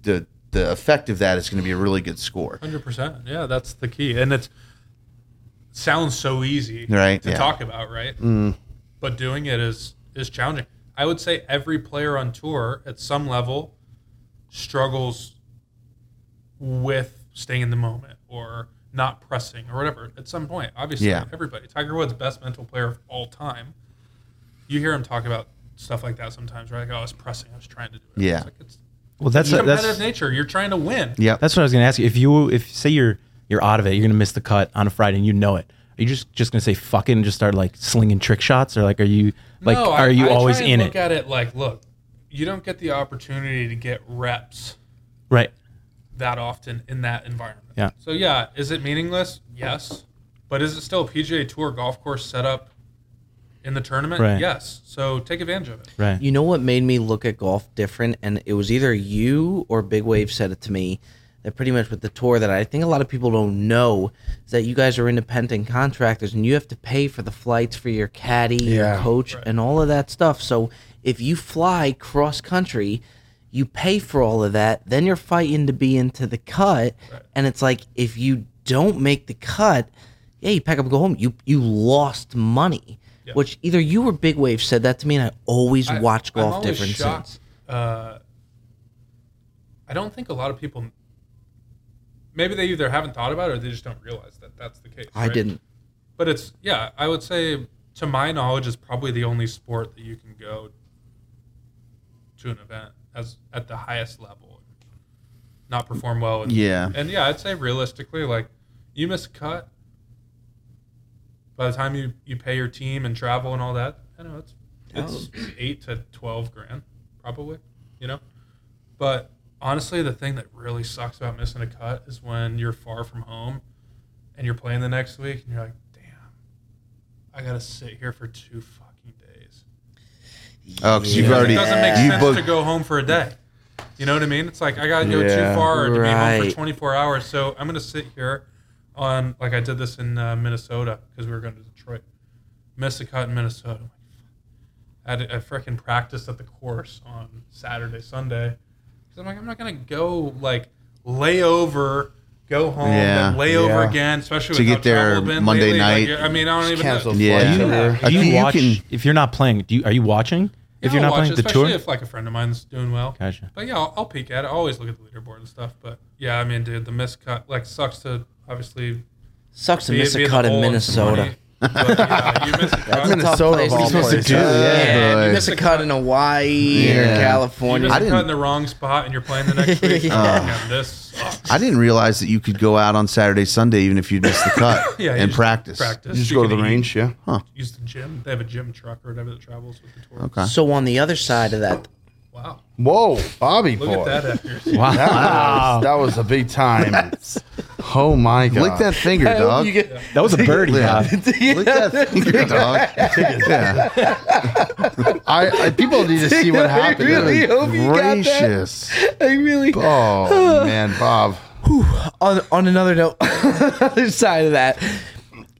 Speaker 3: the the effect of that is going to be a really good score.
Speaker 5: Hundred percent. Yeah, that's the key, and it sounds so easy
Speaker 3: Right,
Speaker 5: to
Speaker 3: yeah.
Speaker 5: talk about, right? Mm. But doing it is is challenging. I would say every player on tour at some level struggles with staying in the moment or not pressing or whatever. At some point, obviously,
Speaker 3: Yeah.
Speaker 5: everybody. Tiger Woods, best mental player of all time. You hear him talk about stuff like that sometimes, right? Like, oh, I was pressing, I was trying to do it.
Speaker 3: Yeah.
Speaker 5: It's, like, it's
Speaker 2: Well, that's
Speaker 5: competitive
Speaker 2: that's
Speaker 5: nature. You're trying to win.
Speaker 3: Yeah,
Speaker 2: that's what I was going to ask you. If you if say you're you're out of it, you're going to miss the cut on a Friday and you know it. Are you just just going to say fuck it and just start like slinging trick shots or like are you like
Speaker 5: No,
Speaker 2: are you
Speaker 5: I
Speaker 2: always
Speaker 5: try and
Speaker 2: in
Speaker 5: look
Speaker 2: it?
Speaker 5: at it like, look, you don't get the opportunity to get reps
Speaker 2: Right.
Speaker 5: that often in that environment.
Speaker 2: Yeah.
Speaker 5: So yeah, is it meaningless? Yes. But is it still a PGA Tour golf course set up in the tournament?
Speaker 2: Right.
Speaker 5: Yes. So take advantage of it.
Speaker 2: Right.
Speaker 1: You know what made me look at golf different, and it was either you or Big Wave said it to me. That pretty much with the tour that I think a lot of people don't know is that you guys are independent contractors and you have to pay for the flights for your caddy, your
Speaker 4: Yeah.
Speaker 1: coach, and all of that stuff. So if you fly cross country, you pay for all of that. Then you're fighting to be into the cut, and it's like if you don't make the cut, yeah, you pack up and go home. You you lost money.
Speaker 5: Yeah.
Speaker 1: Which either you or Big Wave said that to me, and I always
Speaker 5: I-
Speaker 1: watch
Speaker 5: I'm
Speaker 1: golf
Speaker 5: always
Speaker 1: different
Speaker 5: shocked. Uh, I don't think a lot of people. Maybe they either haven't thought about it or they just don't realize that that's the case.
Speaker 1: I
Speaker 5: right?
Speaker 1: didn't.
Speaker 5: But it's yeah, I would say to my knowledge is probably the only sport that you can go to an event as at the highest level not perform well and
Speaker 3: Yeah.
Speaker 5: and yeah, I'd say realistically like you miss a cut by the time you you pay your team and travel and all that, I know it's oh. it's 8 to 12 grand probably, you know. But honestly, the thing that really sucks about missing a cut is when you're far from home and you're playing the next week and you're like, damn, I gotta sit here for two fucking days.
Speaker 3: Oh, because you've already
Speaker 5: It doesn't make sense
Speaker 3: booked.
Speaker 5: to go home for a day. You know what I mean? It's like I gotta go
Speaker 4: Yeah.
Speaker 5: too far to be home for 24 hours. So I'm gonna sit here on like I did this in uh, Minnesota because we were going to Detroit. Missed a cut in Minnesota. I had I freaking practiced at the course on Saturday, Sunday. Because I'm like, I'm not gonna go like lay over, go home,
Speaker 3: Yeah.
Speaker 5: then lay over
Speaker 4: Yeah.
Speaker 5: again, especially
Speaker 3: To
Speaker 5: with
Speaker 3: get
Speaker 5: how
Speaker 3: there Monday
Speaker 5: lately. Like,
Speaker 3: night.
Speaker 5: I mean, I don't even
Speaker 4: cancel
Speaker 5: know.
Speaker 3: Yeah. Do you-
Speaker 4: everywhere.
Speaker 3: I
Speaker 2: Do you,
Speaker 3: you
Speaker 2: watch
Speaker 3: can-
Speaker 2: if you're not playing? Do you are you watching? if you're
Speaker 5: I'll
Speaker 2: not
Speaker 5: watch
Speaker 2: playing
Speaker 5: it,
Speaker 2: the
Speaker 5: especially
Speaker 2: tour,
Speaker 5: if like a friend of mine's doing well.
Speaker 2: gotcha.
Speaker 5: But yeah, I'll, I'll peek at it. I always look at the leaderboard and stuff. But yeah, I mean, dude, the miscut like sucks to obviously
Speaker 1: Sucks to
Speaker 5: be,
Speaker 1: miss
Speaker 5: be
Speaker 1: a
Speaker 5: in
Speaker 1: cut
Speaker 5: the
Speaker 1: in
Speaker 5: and some
Speaker 1: Minnesota.
Speaker 5: money. But, yeah, you miss a cut.
Speaker 1: That's a tough
Speaker 4: Minnesota
Speaker 1: place
Speaker 4: of all
Speaker 1: to miss
Speaker 4: places.
Speaker 1: cut.
Speaker 3: Yeah,
Speaker 1: Yeah,
Speaker 3: boy.
Speaker 1: you miss a cut in Hawaii or
Speaker 3: Yeah.
Speaker 5: You
Speaker 1: California.
Speaker 5: miss
Speaker 3: I
Speaker 5: a cut
Speaker 3: didn't-
Speaker 5: in the wrong spot and you're playing the next week.
Speaker 1: Yeah.
Speaker 5: oh, man, uh, this sucks.
Speaker 3: I didn't realize that you could go out on Saturday, Sunday, even if you missed the cut
Speaker 5: Yeah, you
Speaker 3: and
Speaker 5: just
Speaker 3: practice.
Speaker 5: Practice.
Speaker 4: You just go to
Speaker 5: can
Speaker 4: the
Speaker 5: eat,
Speaker 4: range, yeah.
Speaker 5: Use the gym. They have a gym truck or whatever that travels with the tour.
Speaker 3: Okay.
Speaker 1: So on the other side of that,
Speaker 5: Wow.
Speaker 4: Whoa, Bobby
Speaker 5: Look
Speaker 4: boy.
Speaker 5: at that accuracy.
Speaker 2: Wow.
Speaker 4: That was, that was a big time. oh my god.
Speaker 3: Lick that finger, dog.
Speaker 1: Get-
Speaker 2: That was a birdie,
Speaker 3: Yeah.
Speaker 2: Bob.
Speaker 3: Lick that finger, dog. Yeah.
Speaker 4: I, I people need to see what happened.
Speaker 1: really hope you got that.
Speaker 3: Gracious.
Speaker 1: I really.
Speaker 4: Oh man, Bob.
Speaker 1: on, on another note, other side of that,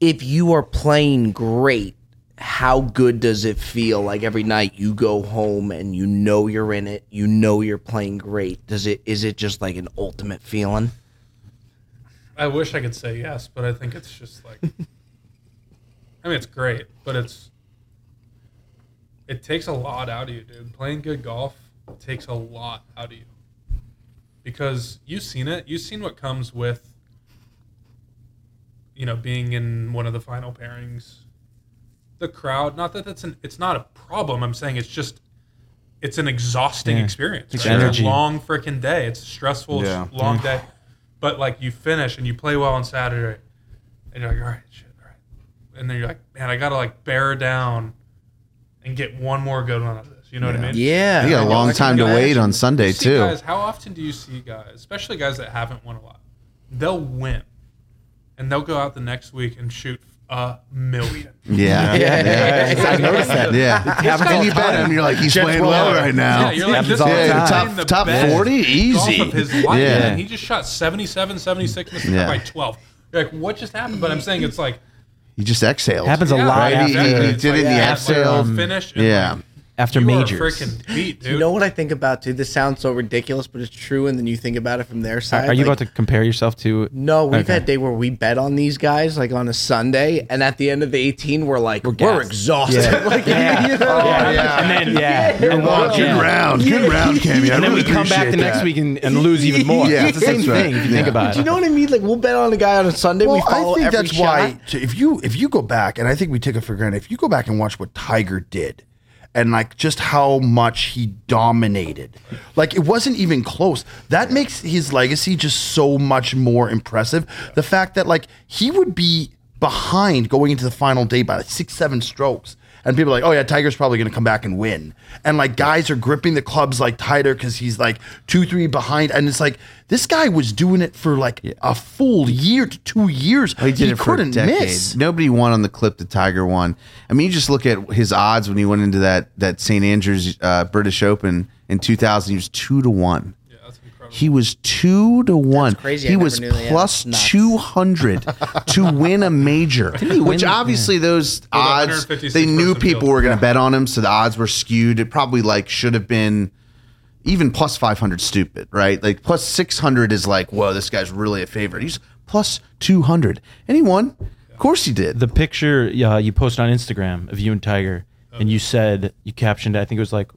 Speaker 1: if you are playing great, how good does it feel? Like every night you go home and you know you're in it, you know you're playing great. Does it? Is it just like an ultimate feeling?
Speaker 5: I wish I could say yes, but I think it's just like I mean it's great, but it's it takes a lot out of you, dude. Playing good golf takes a lot out of you. Because you've seen it. You've seen what comes with you know, being in one of the final pairings. The crowd, not that that's an it's not a problem. I'm saying it's just it's an exhausting
Speaker 2: Yeah.
Speaker 5: experience.
Speaker 2: It's
Speaker 5: right? It's
Speaker 2: energy.
Speaker 5: a long freaking day. It's a stressful, it's
Speaker 4: Yeah.
Speaker 5: a long mm. day. But like you finish and you play well on Saturday, and you're like, all right, shit, all right. And then you're like, man, I gotta like bear down and get one more good one out of this. You know what I mean?
Speaker 1: Yeah.
Speaker 3: You got a long
Speaker 5: like,
Speaker 3: time to
Speaker 5: guys-
Speaker 3: wait on Sunday too.
Speaker 5: Guys, how often do you see guys, especially guys that haven't won a lot, they'll win, and they'll go out the next week and shoot a million.
Speaker 3: Yeah. Yeah.
Speaker 1: Yeah.
Speaker 2: I noticed that.
Speaker 3: Yeah. And you bet him, you're like, he's playing well right now.
Speaker 5: Yeah, you're like, this
Speaker 2: all the
Speaker 5: guy's
Speaker 2: time.
Speaker 5: playing
Speaker 3: Top-
Speaker 5: the
Speaker 3: top 40? Easy.
Speaker 5: of his life,
Speaker 3: Yeah.
Speaker 5: and he just shot 77, 76 missed
Speaker 3: Yeah.
Speaker 5: by 12. You're like, what just happened? But I'm saying it's like
Speaker 3: He just exhaled.
Speaker 2: Happens a
Speaker 5: yeah,
Speaker 2: lot
Speaker 3: Right, he- he-
Speaker 2: after,
Speaker 3: he
Speaker 5: It's
Speaker 3: did it in the exhale.
Speaker 5: like, finish.
Speaker 3: Yeah.
Speaker 5: like,
Speaker 2: after
Speaker 5: you
Speaker 2: majors.
Speaker 5: Are freaking beat, dude.
Speaker 1: You know what I think about too? This sounds so ridiculous, but it's true. And then you think about it from their side.
Speaker 2: Are you
Speaker 1: like,
Speaker 2: about to compare yourself to?
Speaker 1: No, we've
Speaker 2: Okay.
Speaker 1: had day where we bet on these guys like on a Sunday, and at the end of the 18, we're like, we're,
Speaker 2: gassed.
Speaker 1: exhausted.
Speaker 2: Yeah.
Speaker 1: like,
Speaker 2: Yeah.
Speaker 1: you know?
Speaker 2: yeah. And then yeah,
Speaker 1: You're
Speaker 3: Good
Speaker 2: Yeah.
Speaker 3: round. Good round, Cammy. I
Speaker 2: and then we
Speaker 3: really
Speaker 2: come back the
Speaker 3: appreciate
Speaker 2: next
Speaker 3: that.
Speaker 2: week and, and lose even more.
Speaker 3: Yeah,
Speaker 2: it's the same
Speaker 3: right.
Speaker 2: thing if you think about
Speaker 1: But
Speaker 2: it.
Speaker 1: you know what I mean? Like we'll bet on a guy on a Sunday. we
Speaker 4: Well,
Speaker 1: follow
Speaker 4: I think
Speaker 1: every
Speaker 4: that's
Speaker 1: shot.
Speaker 4: why so if you if you go back and I think we take it for granted if you go back and watch what Tiger did and like just how much he dominated. Like it wasn't even close. That makes his legacy just so much more impressive. The fact that like he would be behind going into the final day by like six seven strokes and people are like, oh yeah, Tiger's probably going to come back and win. And like guys are gripping the clubs like tighter because he's like two, three behind. And it's like this guy was doing it for like a full year to two years.
Speaker 3: He did it for a
Speaker 4: couldn't
Speaker 3: decade.
Speaker 4: miss.
Speaker 3: Nobody won on the clip that Tiger won. I mean, you just look at his odds when he went into that that St Andrews uh, British Open in 2000. He was two to one.
Speaker 5: Yeah.
Speaker 3: He was two to one.
Speaker 1: crazy. I
Speaker 3: He
Speaker 1: never
Speaker 3: was
Speaker 1: knew that.
Speaker 3: plus
Speaker 1: That's nuts.
Speaker 3: two hundred to win a major. Which
Speaker 2: win-
Speaker 3: obviously those odds
Speaker 5: 156
Speaker 3: they knew
Speaker 5: person
Speaker 3: people
Speaker 5: field.
Speaker 3: were going to bet on him, so the odds were skewed. It probably like should have been even plus five hundred. Stupid, right? Like plus six hundred is like, whoa, this guy's really a favorite. He's plus two hundred, and he won. Of course he did.
Speaker 2: The picture uh, you posted on Instagram of you and Tiger, and you said you captioned. it, I think it was like,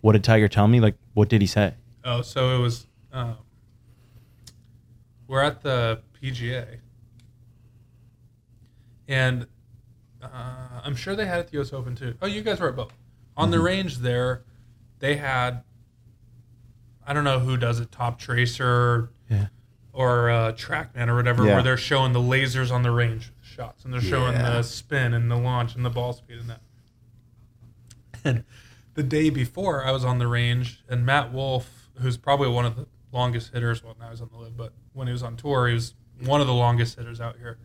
Speaker 2: "What did Tiger tell me?" Like, what did he say?
Speaker 5: Oh, so it was. Um, we're at the PGA, and uh, I'm sure they had it at the U.S. Open too. Oh, you guys were at both. On the range there, they had. I don't know who does it, Toptracer
Speaker 2: Yeah.
Speaker 5: or uh, TrackMan or whatever,
Speaker 4: Yeah.
Speaker 5: where they're showing the lasers on the range the shots and they're showing the spin and the launch and the ball speed and that. And the day before, I was on the range, and Matt Wolff, who's probably one of the longest hitters. Well, now he's on the LIV, but when he was on tour, he was one of the longest hitters out here.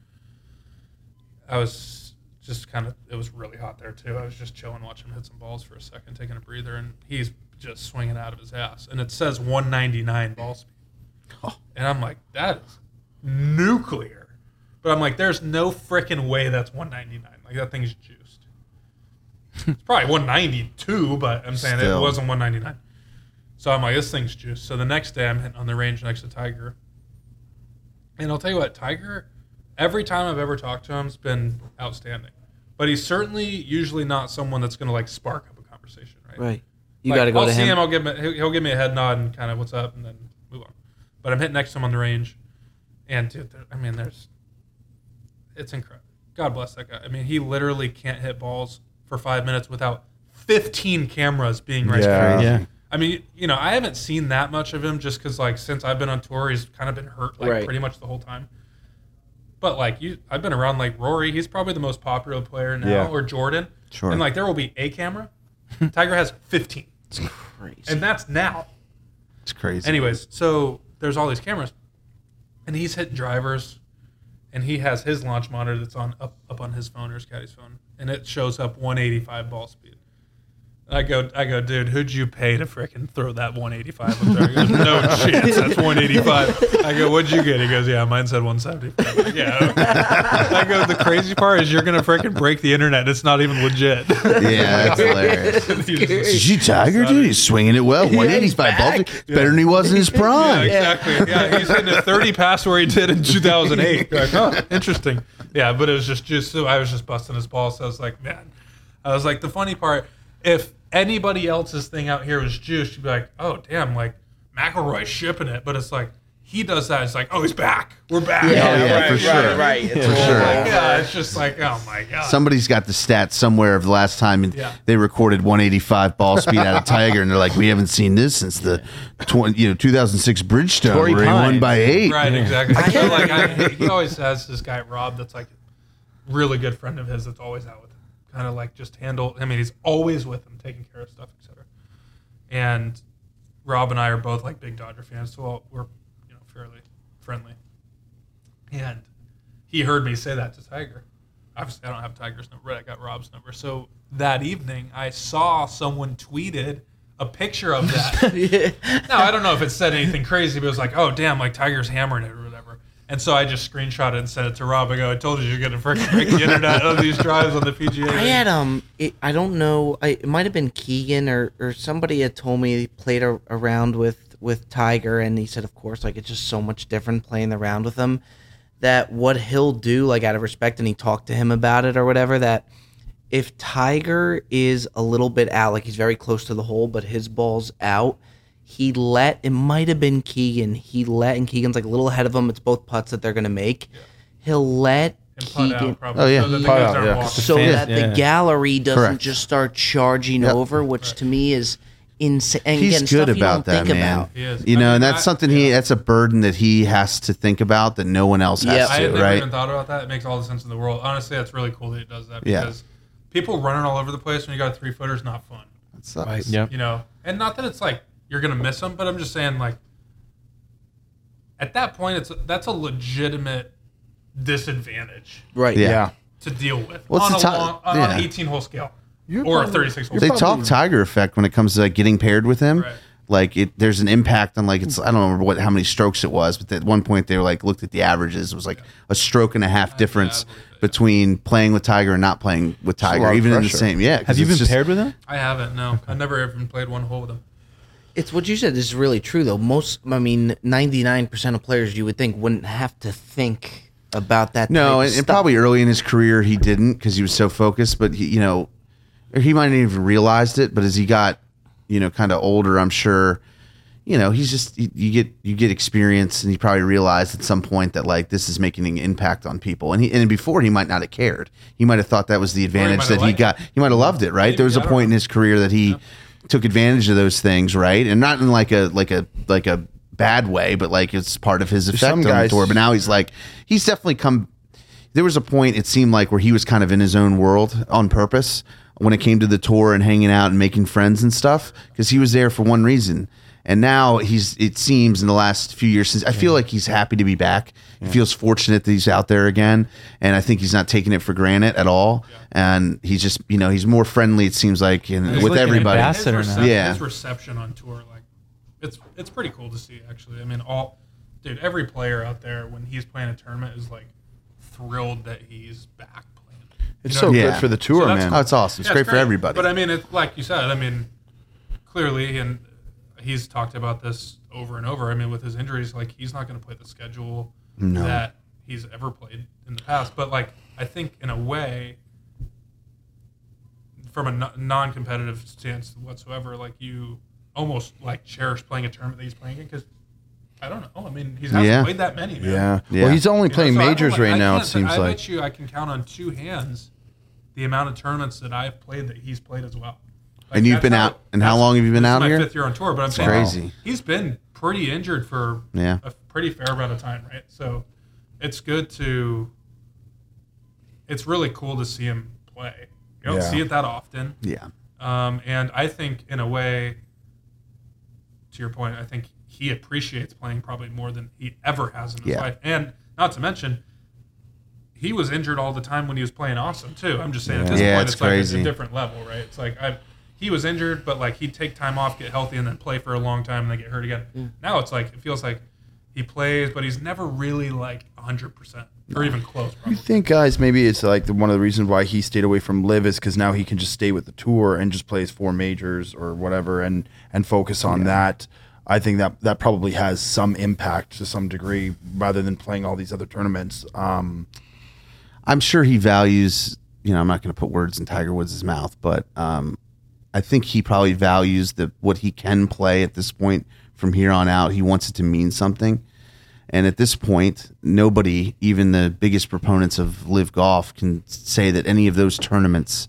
Speaker 5: I was just kind of, it was really hot there too. I was just chilling, watching him hit some balls for a second, taking a breather, and he's just swinging out of his ass. And it says 199 ball speed. oh. And I'm like, that is nuclear. But I'm like, there's no freaking way that's 199. Like, that thing's juiced. it's probably 192, but I'm saying
Speaker 3: Still.
Speaker 5: it wasn't 199. So I'm like, this thing's juiced. So the next day, I'm hitting on the range next to Tiger. And I'll tell you what, Tiger, every time I've ever talked to him, has been outstanding. But he's certainly usually not someone that's going to like spark up a conversation, right?
Speaker 1: Right. You
Speaker 5: Like,
Speaker 1: got to go
Speaker 5: I'll
Speaker 1: to
Speaker 5: see
Speaker 1: him.
Speaker 5: him. I'll give him. A, he'll, he'll give me a head nod and kind of what's up, and then move on. But I'm hitting next to him on the range, and dude, there, I mean, there's, it's incredible. God bless that guy. I mean, he literally can't hit balls for five minutes without 15 cameras being right.
Speaker 4: Yeah.
Speaker 5: there.
Speaker 2: Yeah.
Speaker 5: I mean, you know, I haven't seen that much of him just because, like, since I've been on tour, he's kind of been hurt like
Speaker 1: Right.
Speaker 5: pretty much the whole time. But like you, I've been around like Rory. He's probably the most popular player now,
Speaker 4: Yeah.
Speaker 5: or Jordan.
Speaker 3: Sure.
Speaker 5: And like there will be a camera. Tiger has 15, It's
Speaker 1: Crazy.
Speaker 5: and that's now.
Speaker 3: It's crazy.
Speaker 5: Anyways, so there's all these cameras, and he's hitting drivers, and he has his launch monitor that's on up, up on his phone or his caddy's phone, and it shows up 185 ball speed. I go, I go, dude. Who'd you pay to frickin' throw that 185 up there? He goes, no chance. That's 185. I go, what'd you get? He goes, yeah, mine said 175. I'm like, yeah. I go, the crazy part is you're gonna frickin' break the internet. It's not even legit.
Speaker 3: yeah, that's hilarious.
Speaker 5: He's just-
Speaker 3: Is he Tiger, dude? He's swinging it well. 185 balls. It's better than he was in his
Speaker 5: Yeah,
Speaker 3: prime.
Speaker 5: exactly. Yeah, he's hitting a 30 pass where he did in 2008. Like, huh, interesting. Yeah, but it was just just so I was just busting his balls. So I was like, man, I was like, the funny part, if anybody else's thing out here was juice, you'd be like, oh damn, like McIlroy's shipping it. But it's like he does that. It's like, oh, he's back. We're back.
Speaker 3: Oh, yeah,
Speaker 1: right,
Speaker 3: for sure.
Speaker 1: right. It's
Speaker 3: For sure.
Speaker 1: like,
Speaker 5: Yeah, it's just like, oh my god.
Speaker 3: Somebody's got the stats somewhere of the last time
Speaker 5: Yeah.
Speaker 3: they recorded 185 ball speed out of Tiger, and they're like, we haven't seen this since the 20, you know 2006 Bridgestone
Speaker 2: Torrey
Speaker 3: where he won by eight.
Speaker 5: Right, exactly. So like, I, he always has this guy Rob that's like a really good friend of his that's always out Kind of like just handle. I mean, he's always with him, taking care of stuff, etc. And Rob and I are both like big Dodger fans, so we're you know fairly friendly. And he heard me say that to Tiger. Obviously, I don't have Tiger's number. I got Rob's number. So that evening, I saw someone tweeted a picture of that. No, I don't know if it said anything crazy, but it was like, oh damn, like Tiger's hammering it. And so I just screenshot it and sent it to Rob. I go, I told you you're gonna freaking break the internet of these drives on the PGA.
Speaker 1: I had um, it, I don't know. I, it might have been Keegan or, or somebody had told me he played a, around with with Tiger, and he said, of course, like it's just so much different playing around with him. That what he'll do, like out of respect, and he talked to him about it or whatever. That if Tiger is a little bit out, like he's very close to the hole, but his ball's out. He let it might have been Keegan. He let and Keegan's like a little ahead of him. It's both putts that they're gonna make. He'll let
Speaker 5: and
Speaker 1: Keegan
Speaker 5: out.
Speaker 3: Oh, yeah.
Speaker 5: So that the
Speaker 4: out, yeah.
Speaker 5: walking.
Speaker 1: so
Speaker 2: Fan-
Speaker 1: that
Speaker 2: yeah.
Speaker 1: the gallery doesn't
Speaker 3: Correct.
Speaker 1: just start charging
Speaker 3: Yep.
Speaker 1: over, which to me is insane.
Speaker 3: He's
Speaker 1: again,
Speaker 3: good
Speaker 1: stuff you
Speaker 3: about
Speaker 1: don't
Speaker 3: that, man.
Speaker 1: about.
Speaker 5: He is.
Speaker 3: You
Speaker 5: I
Speaker 3: know,
Speaker 5: mean,
Speaker 3: and that's
Speaker 5: I-
Speaker 3: something he that's a burden that he has to think about that no one else has
Speaker 1: Yep.
Speaker 5: I had
Speaker 3: to,
Speaker 5: never
Speaker 3: right?
Speaker 5: even thought about that. It makes all the sense in the world. Honestly, that's really cool that he does that
Speaker 3: Yeah.
Speaker 5: because people running all over the place when you got a three footer is not fun.
Speaker 3: That sucks.
Speaker 2: Right. Yeah.
Speaker 5: you know and not that it's like you're gonna miss them but i'm just saying like at that point it's that's a legitimate disadvantage
Speaker 1: Right.
Speaker 3: Yeah.
Speaker 4: Yeah.
Speaker 5: to deal with
Speaker 3: Well,
Speaker 5: on,
Speaker 3: it's
Speaker 5: a
Speaker 3: a ti-
Speaker 5: long, on
Speaker 3: yeah.
Speaker 5: an 18 hole scale
Speaker 4: You're
Speaker 5: or a 36 hole
Speaker 3: They
Speaker 4: You're
Speaker 3: talk Tiger effect when it comes to like getting paired with him.
Speaker 5: Right.
Speaker 3: Like it, there's an impact on like it's I don't remember what how many strokes it was, but at one point they were like looked at the averages. It was like a stroke and a half difference
Speaker 5: I believe it, yeah.
Speaker 3: between playing with Tiger and not playing with Tiger,
Speaker 4: of
Speaker 3: even in the same. Yeah.
Speaker 2: Have you been
Speaker 3: just-
Speaker 2: paired with him?
Speaker 5: i haven't no i never even played one hole with him
Speaker 1: It's what you said is really true though. Most, I mean, ninety nine percent of players you would think wouldn't have to think about that.
Speaker 3: No, and, and probably early in his career he didn't because he was so focused. But he, you know, he might not even realized it. But as he got, you know, kind of older, I'm sure, you know, he's just you, you get you get experience, and he probably realized at some point that like this is making an impact on people. And he and before he might not have cared. He might have thought that was the advantage
Speaker 5: might
Speaker 3: that he
Speaker 5: liked
Speaker 3: got. He might have loved it, right?
Speaker 5: Maybe,
Speaker 3: there was a point in his career that he took advantage of those things, right? And not in like a like a like a bad way, but like it's part of his effect
Speaker 4: some
Speaker 3: on the
Speaker 4: guys-
Speaker 3: tour. But now he's like he's definitely come there was a point it seemed like where he was kind of in his own world on purpose when it came to the tour and hanging out and making friends and stuff because he was there for one reason And now he's it seems in the last few years since I feel like he's happy to be back. He feels fortunate that he's out there again, and I think he's not taking it for granted at all. And he's just you know he's more friendly. It seems like and
Speaker 2: He's
Speaker 3: with
Speaker 2: like an
Speaker 3: everybody.
Speaker 2: ambassador.
Speaker 5: his,
Speaker 2: now.
Speaker 5: recep-
Speaker 3: Yeah.
Speaker 5: his reception on tour, like it's it's pretty cool to see. Actually, I mean, all dude, every player out there when he's playing a tournament is like thrilled that he's back playing.
Speaker 4: It's
Speaker 5: You
Speaker 4: so?
Speaker 3: Yeah.
Speaker 4: good for the tour,
Speaker 5: So that's
Speaker 4: man.
Speaker 3: Oh, it's awesome. It's
Speaker 5: Yeah,
Speaker 3: great for everybody.
Speaker 5: But I mean, it's like you said. I mean, clearly, and he's talked about this over and over. I mean, with his injuries, like he's not going to play the schedule that he's ever played in the past. But like, I think in a way, from a non-competitive stance whatsoever, like you almost like cherish playing a tournament that he's playing in because. I don't know. I mean, he's hasn't
Speaker 3: Yeah.
Speaker 5: played that many. Man.
Speaker 4: yeah.
Speaker 3: Yeah.
Speaker 4: Well, he's only
Speaker 5: You know,
Speaker 4: playing
Speaker 5: so
Speaker 4: majors
Speaker 5: like-
Speaker 4: right now. It seems
Speaker 5: I
Speaker 4: like.
Speaker 5: bet you I can count on two hands the amount of tournaments that I've played that he's played as well.
Speaker 3: And you've been out- and how long have you been
Speaker 5: this is
Speaker 3: out
Speaker 5: my
Speaker 3: here?
Speaker 5: Fifth year on tour, but I'm saying
Speaker 3: crazy.
Speaker 5: he's been pretty injured for
Speaker 3: Yeah.
Speaker 5: a pretty fair amount of time, right? So it's good to. It's really cool to see him play. You don't
Speaker 4: Yeah.
Speaker 5: see it that often.
Speaker 3: yeah,
Speaker 5: Um, and I think, in a way, to your point, I think he appreciates playing probably more than he ever has in his
Speaker 3: Yeah.
Speaker 5: life. And not to mention, he was injured all the time when he was playing awesome too. I'm just saying at this
Speaker 3: Yeah,
Speaker 5: point,
Speaker 3: it's
Speaker 5: it's, like it's a different level, right? It's like I, he was injured, but like he'd take time off, get healthy, and then play for a long time, and then get hurt again. Now it's like it feels like he plays, but he's never really like 100 percent or even close.
Speaker 4: You think, guys, maybe it's like the, one of the reasons why he stayed away from LIV is because now he can just stay with the tour and just plays four majors or whatever and and focus on that. I think that that probably has some impact to some degree, rather than playing all these other tournaments. Um,
Speaker 3: I'm sure he values. You know, I'm not going to put words in Tiger Woods' mouth, but um, I think he probably values the what he can play at this point from here on out. He wants it to mean something. And at this point, nobody, even the biggest proponents of LIV golf, can say that any of those tournaments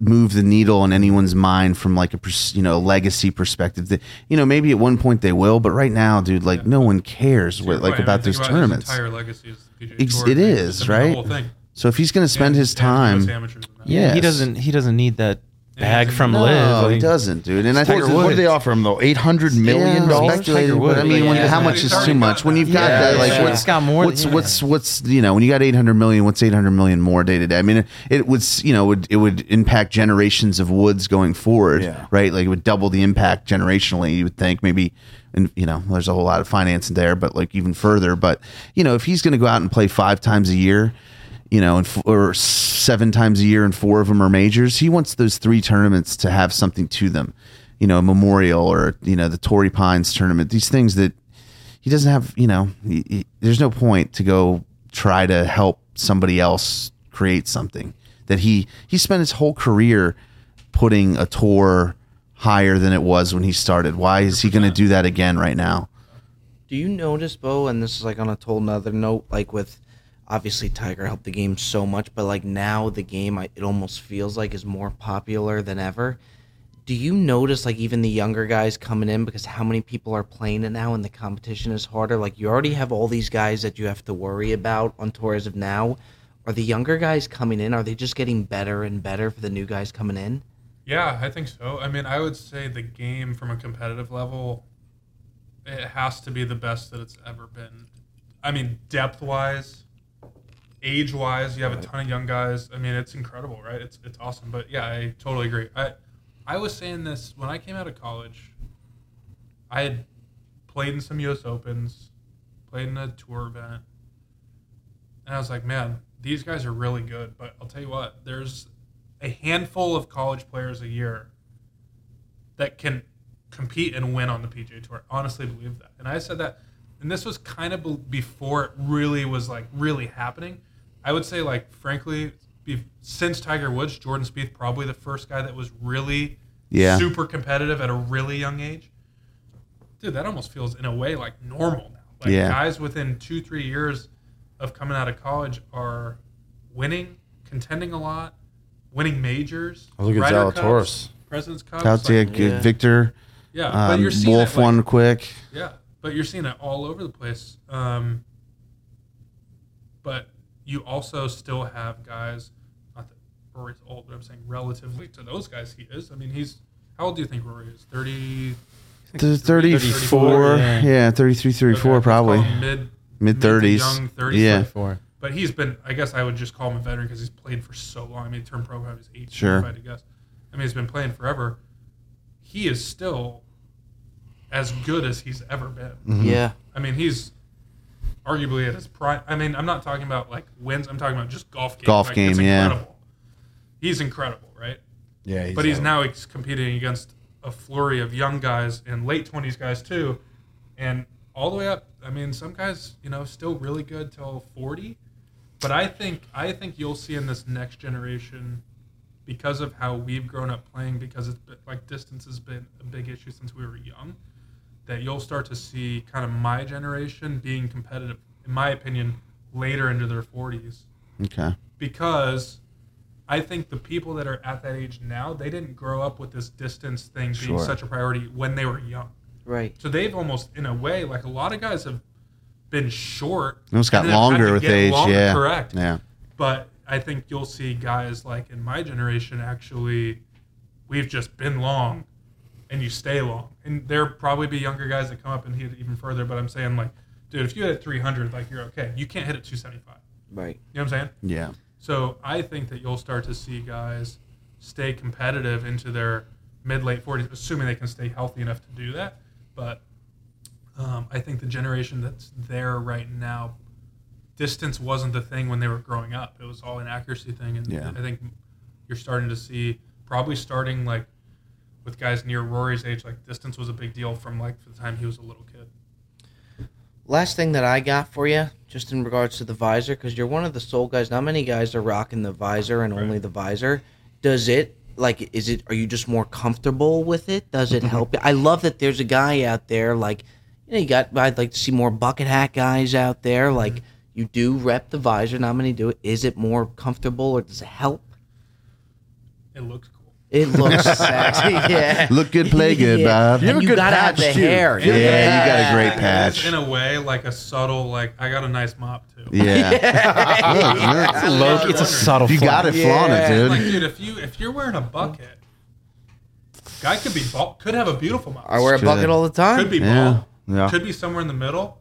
Speaker 3: move the needle in anyone's mind from like a you know legacy perspective. That you know maybe at one point they will, but right now, dude, like no one cares what like
Speaker 5: Right, I
Speaker 3: about
Speaker 5: mean,
Speaker 3: those
Speaker 5: about
Speaker 3: tournaments.
Speaker 5: Entire legacy is PGA
Speaker 3: it is,
Speaker 5: I the
Speaker 3: right?
Speaker 5: whole thing.
Speaker 3: So if he's going to spend
Speaker 5: And-
Speaker 3: his time,
Speaker 5: US amateurs and that.
Speaker 3: yeah,
Speaker 2: He doesn't. He doesn't need that bag
Speaker 5: doesn't
Speaker 2: from
Speaker 3: No,
Speaker 2: LIV.
Speaker 3: he doesn't, dude. And I think
Speaker 2: Tiger
Speaker 4: what
Speaker 2: Woods.
Speaker 4: did they offer him though? Eight hundred million
Speaker 3: Yeah,
Speaker 4: dollars.
Speaker 3: speculated,
Speaker 2: Tiger
Speaker 3: but I
Speaker 2: Woods.
Speaker 3: mean, when,
Speaker 5: Yeah,
Speaker 3: how much is too much? When you've got
Speaker 4: Yeah,
Speaker 3: that, like,
Speaker 4: yeah.
Speaker 3: what's
Speaker 2: He's got more
Speaker 3: What's
Speaker 2: than-
Speaker 3: what's what's you know when you got eight hundred million? What's eight hundred million more day to day? I mean, it, it would you know would it would impact generations of woods going forward,
Speaker 4: Yeah.
Speaker 3: right? Like it would double the impact generationally. You would think maybe. And you know, there's a whole lot of finance there, but like even further. But you know, if he's going to go out and play five times a year, you know, and or seven times a year, and four of them are majors. He wants those three tournaments to have something to them, you know, memorial or you know the Torrey Pines tournament. These things that he doesn't have, you know, he, he- there's no point to go try to help somebody else create something that he he spent his whole career putting a tour higher than it was when he started. Why is he going to do that again right now?
Speaker 1: Do you notice, Beau, and this is like on a total another note, like with obviously Tiger helped the game so much, but like now the game, it almost feels like is more popular than ever. Do you notice like even the younger guys coming in because how many people are playing it now and the competition is harder? Like you already have all these guys that you have to worry about on tour as of now. Are the younger guys coming in? Are they just getting better and better for the new guys coming in?
Speaker 5: Yeah, I think so. I mean, I would say the game from a competitive level, it has to be the best that it's ever been. I mean, depth wise, age wise, you have a ton of young guys. I mean, it's incredible, right? It's it's awesome. But yeah, I totally agree. I I was saying this when I came out of college. I had played in some U.S. Opens, played in a tour event, and I was like, man, these guys are really good. But I'll tell you what, there's a handful of college players a year that can compete and win on the PGA Tour. Honestly, believe that. And I said that, and this was kind of before it really was like really happening. I would say, like, frankly, since Tiger Woods, Jordan Spieth probably the first guy that was really
Speaker 3: Yeah.
Speaker 5: super competitive at a really young age. Dude, that almost feels in a way like normal now. Like
Speaker 3: Yeah.
Speaker 5: guys within two, three years of coming out of college are winning, contending a lot, winning majors.
Speaker 4: Oh, look at
Speaker 5: Ryder
Speaker 4: Zalatoris.
Speaker 5: President's Cup.
Speaker 3: Out
Speaker 5: like-
Speaker 1: yeah.
Speaker 3: Victor,
Speaker 5: yeah, but
Speaker 3: um,
Speaker 5: you're seeing
Speaker 3: Wolf
Speaker 5: it, like-
Speaker 3: one quick.
Speaker 5: yeah, but you're seeing it all over the place. Um, but you also still have guys. Not that Rory's old, but I'm saying relatively to those guys, he is. I mean, he's how old do you think Rory is? Thirty.
Speaker 3: Th- 34.
Speaker 2: yeah.
Speaker 3: Yeah, 33, 34
Speaker 5: Okay,
Speaker 3: probably.
Speaker 5: let's call him Mid
Speaker 3: Mid
Speaker 5: to
Speaker 3: 30s.
Speaker 5: young 30s.
Speaker 3: Yeah.
Speaker 2: Four.
Speaker 5: But he's been, I guess I would just call him a veteran because he's played for so long. I mean, he turned pro when he was 18,
Speaker 3: sure.
Speaker 5: I guess. I mean, he's been playing forever. He is still as good as he's ever been.
Speaker 3: Mm-hmm.
Speaker 1: Yeah.
Speaker 5: I mean, he's arguably at his prime. I mean, I'm not talking about like wins. I'm talking about just golf game.
Speaker 3: Golf
Speaker 5: Like,
Speaker 3: game,
Speaker 5: it's
Speaker 3: yeah.
Speaker 5: He's incredible, right?
Speaker 4: Yeah,
Speaker 5: but he's now ex- competing against a flurry of young guys and late 20s guys too, and all the way up. I mean, some guys, you know, still really good till 40. But I think I think you'll see in this next generation, because of how we've grown up playing, because it's been, like distance has been a big issue since we were young, that you'll start to see kind of my generation being competitive, in my opinion, later into their 40s
Speaker 3: Okay.
Speaker 5: because I think the people that are at that age now, they didn't grow up with this distance thing being such a priority when they were young.
Speaker 1: Right.
Speaker 5: So they've almost, in a way, like a lot of guys have been short.
Speaker 3: Almost got
Speaker 5: and then have had
Speaker 3: longer with
Speaker 5: get
Speaker 3: age.
Speaker 5: longer,
Speaker 3: yeah.
Speaker 5: correct.
Speaker 3: Yeah.
Speaker 5: But I think you'll see guys like in my generation actually, we've just been long, and you stay long. And there probably be younger guys that come up and hit it even further. But I'm saying like, dude, if you hit 300, like you're okay. You can't hit it 275.
Speaker 1: Right.
Speaker 5: You know what I'm saying?
Speaker 3: Yeah.
Speaker 5: So I think that you'll start to see guys stay competitive into their mid late 40s, assuming they can stay healthy enough to do that. But um, I think the generation that's there right now, distance wasn't the thing when they were growing up. It was all an accuracy thing, and
Speaker 3: Yeah.
Speaker 5: I think you're starting to see probably starting like with guys near Rory's age, like distance was a big deal from like the time he was a little kid.
Speaker 1: Last thing that I got for you, just in regards to the visor, because you're one of the sole guys. Not many guys are rocking the visor and only the visor. Does it like? Is it? Are you just more comfortable with it? Does it help? I love that there's a guy out there like, you know, you got. I'd like to see more bucket hat guys out there. Mm-hmm. Like you do rep the visor. Not many do it. Is it more comfortable or does it help?
Speaker 5: It looks cool.
Speaker 1: It looks sexy. Yeah.
Speaker 3: Look good, play good, Bob.
Speaker 4: You have
Speaker 1: And
Speaker 4: a
Speaker 1: you
Speaker 4: good
Speaker 1: gotta have
Speaker 4: patch,
Speaker 1: the
Speaker 4: too.
Speaker 1: hair.
Speaker 3: Yeah, you got a great patch.
Speaker 5: in a way like a subtle like I got a nice mop too.
Speaker 3: Yeah. Look, look.
Speaker 2: Low, it's a subtle.
Speaker 3: You got
Speaker 2: flex.
Speaker 3: to flaunt
Speaker 1: Yeah.
Speaker 3: it,
Speaker 5: Like,
Speaker 3: dude.
Speaker 5: dude, if you if you're wearing a bucket, guy could be bald, could have a beautiful mop.
Speaker 1: I wear a
Speaker 3: Should.
Speaker 1: bucket all the time.
Speaker 5: Could be
Speaker 3: Yeah.
Speaker 5: bald.
Speaker 3: Yeah.
Speaker 5: Could be somewhere in the middle.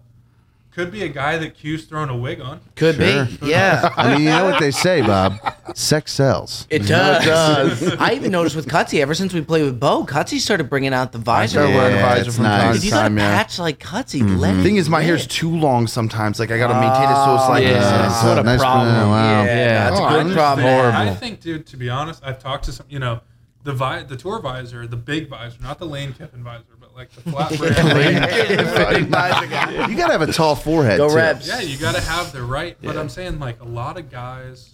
Speaker 5: Could be a guy that Q's throwing a wig on.
Speaker 1: Could
Speaker 3: Sure.
Speaker 1: be. Yeah.
Speaker 3: I mean, you know what they say, Bob? Sex sells.
Speaker 1: It does. I even noticed with Cutsy, ever since we played with Beau, Cutsy started bringing out the visor.
Speaker 4: started wearing a
Speaker 3: Yeah,
Speaker 4: visor
Speaker 3: it's
Speaker 4: from
Speaker 3: nice.
Speaker 4: time
Speaker 1: If
Speaker 4: to
Speaker 1: you got a
Speaker 4: time, yeah.
Speaker 1: patch like Cutsy, mm-hmm. let it
Speaker 4: Thing is, my
Speaker 1: rip.
Speaker 4: hair's too long sometimes. Like I gotta maintain it so it's oh, like
Speaker 2: yeah.
Speaker 4: Uh, this.
Speaker 2: What a
Speaker 3: nice
Speaker 2: problem.
Speaker 3: Wow.
Speaker 1: Yeah,
Speaker 2: Yeah.
Speaker 1: that's
Speaker 4: Oh,
Speaker 1: a
Speaker 4: I
Speaker 1: good
Speaker 5: I
Speaker 1: problem.
Speaker 5: think- I think, dude. To be honest, I've talked to some. You know, the vi- the tour visor, the big visor, not the Lane Kiffin visor, but like the flat brim.
Speaker 3: You got to have a tall forehead.
Speaker 1: Go
Speaker 3: too.
Speaker 1: Rebs.
Speaker 5: Yeah, you got to have the right. But I'm saying like a lot of guys.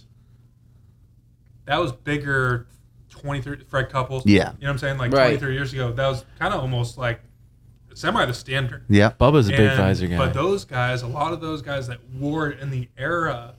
Speaker 5: That was bigger, 23 Fred Couples.
Speaker 3: Yeah.
Speaker 5: you know what I'm saying. Like
Speaker 1: Right.
Speaker 5: 23 years ago, that was kind of almost like semi the standard.
Speaker 3: Yeah.
Speaker 2: Bubba's a big
Speaker 5: And-
Speaker 2: visor guy.
Speaker 5: But those guys, a lot of those guys that wore it in the era,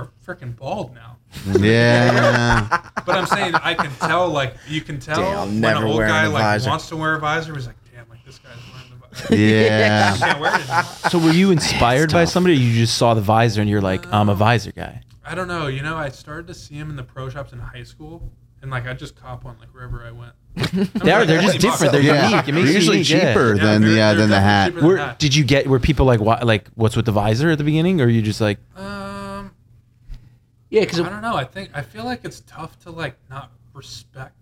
Speaker 5: are freaking bald now.
Speaker 3: Yeah.
Speaker 5: But I'm saying I can tell, like you can tell
Speaker 1: Damn,
Speaker 5: when
Speaker 1: never
Speaker 5: an old
Speaker 1: wearing
Speaker 5: guy
Speaker 1: a
Speaker 5: like
Speaker 1: visor.
Speaker 5: wants to wear a visor. He's like, damn, like this guy's wearing the visor.
Speaker 3: Yeah.
Speaker 5: Can't wear it anymore.
Speaker 2: so were you inspired by somebody? Or you just saw the visor and you're like, I'm a visor guy.
Speaker 5: I don't know. You know, I started to see him in the pro shops in high school, and like I just cop one like wherever I went.
Speaker 2: They're, they're just different. They're
Speaker 3: Yeah.
Speaker 2: unique. It
Speaker 3: They're
Speaker 2: makes you
Speaker 3: usually
Speaker 2: unique, yeah.
Speaker 3: cheaper
Speaker 5: Yeah,
Speaker 3: than
Speaker 5: they're-
Speaker 3: the uh,
Speaker 5: they're
Speaker 3: than the
Speaker 5: definitely
Speaker 3: hat.
Speaker 5: cheaper than
Speaker 2: Were,
Speaker 5: that.
Speaker 2: did you get? Were people like, what, like, what's with the visor at the beginning, or you just like,
Speaker 5: Um,
Speaker 1: Yeah, because
Speaker 5: I don't know. I think I feel like it's tough to like not respect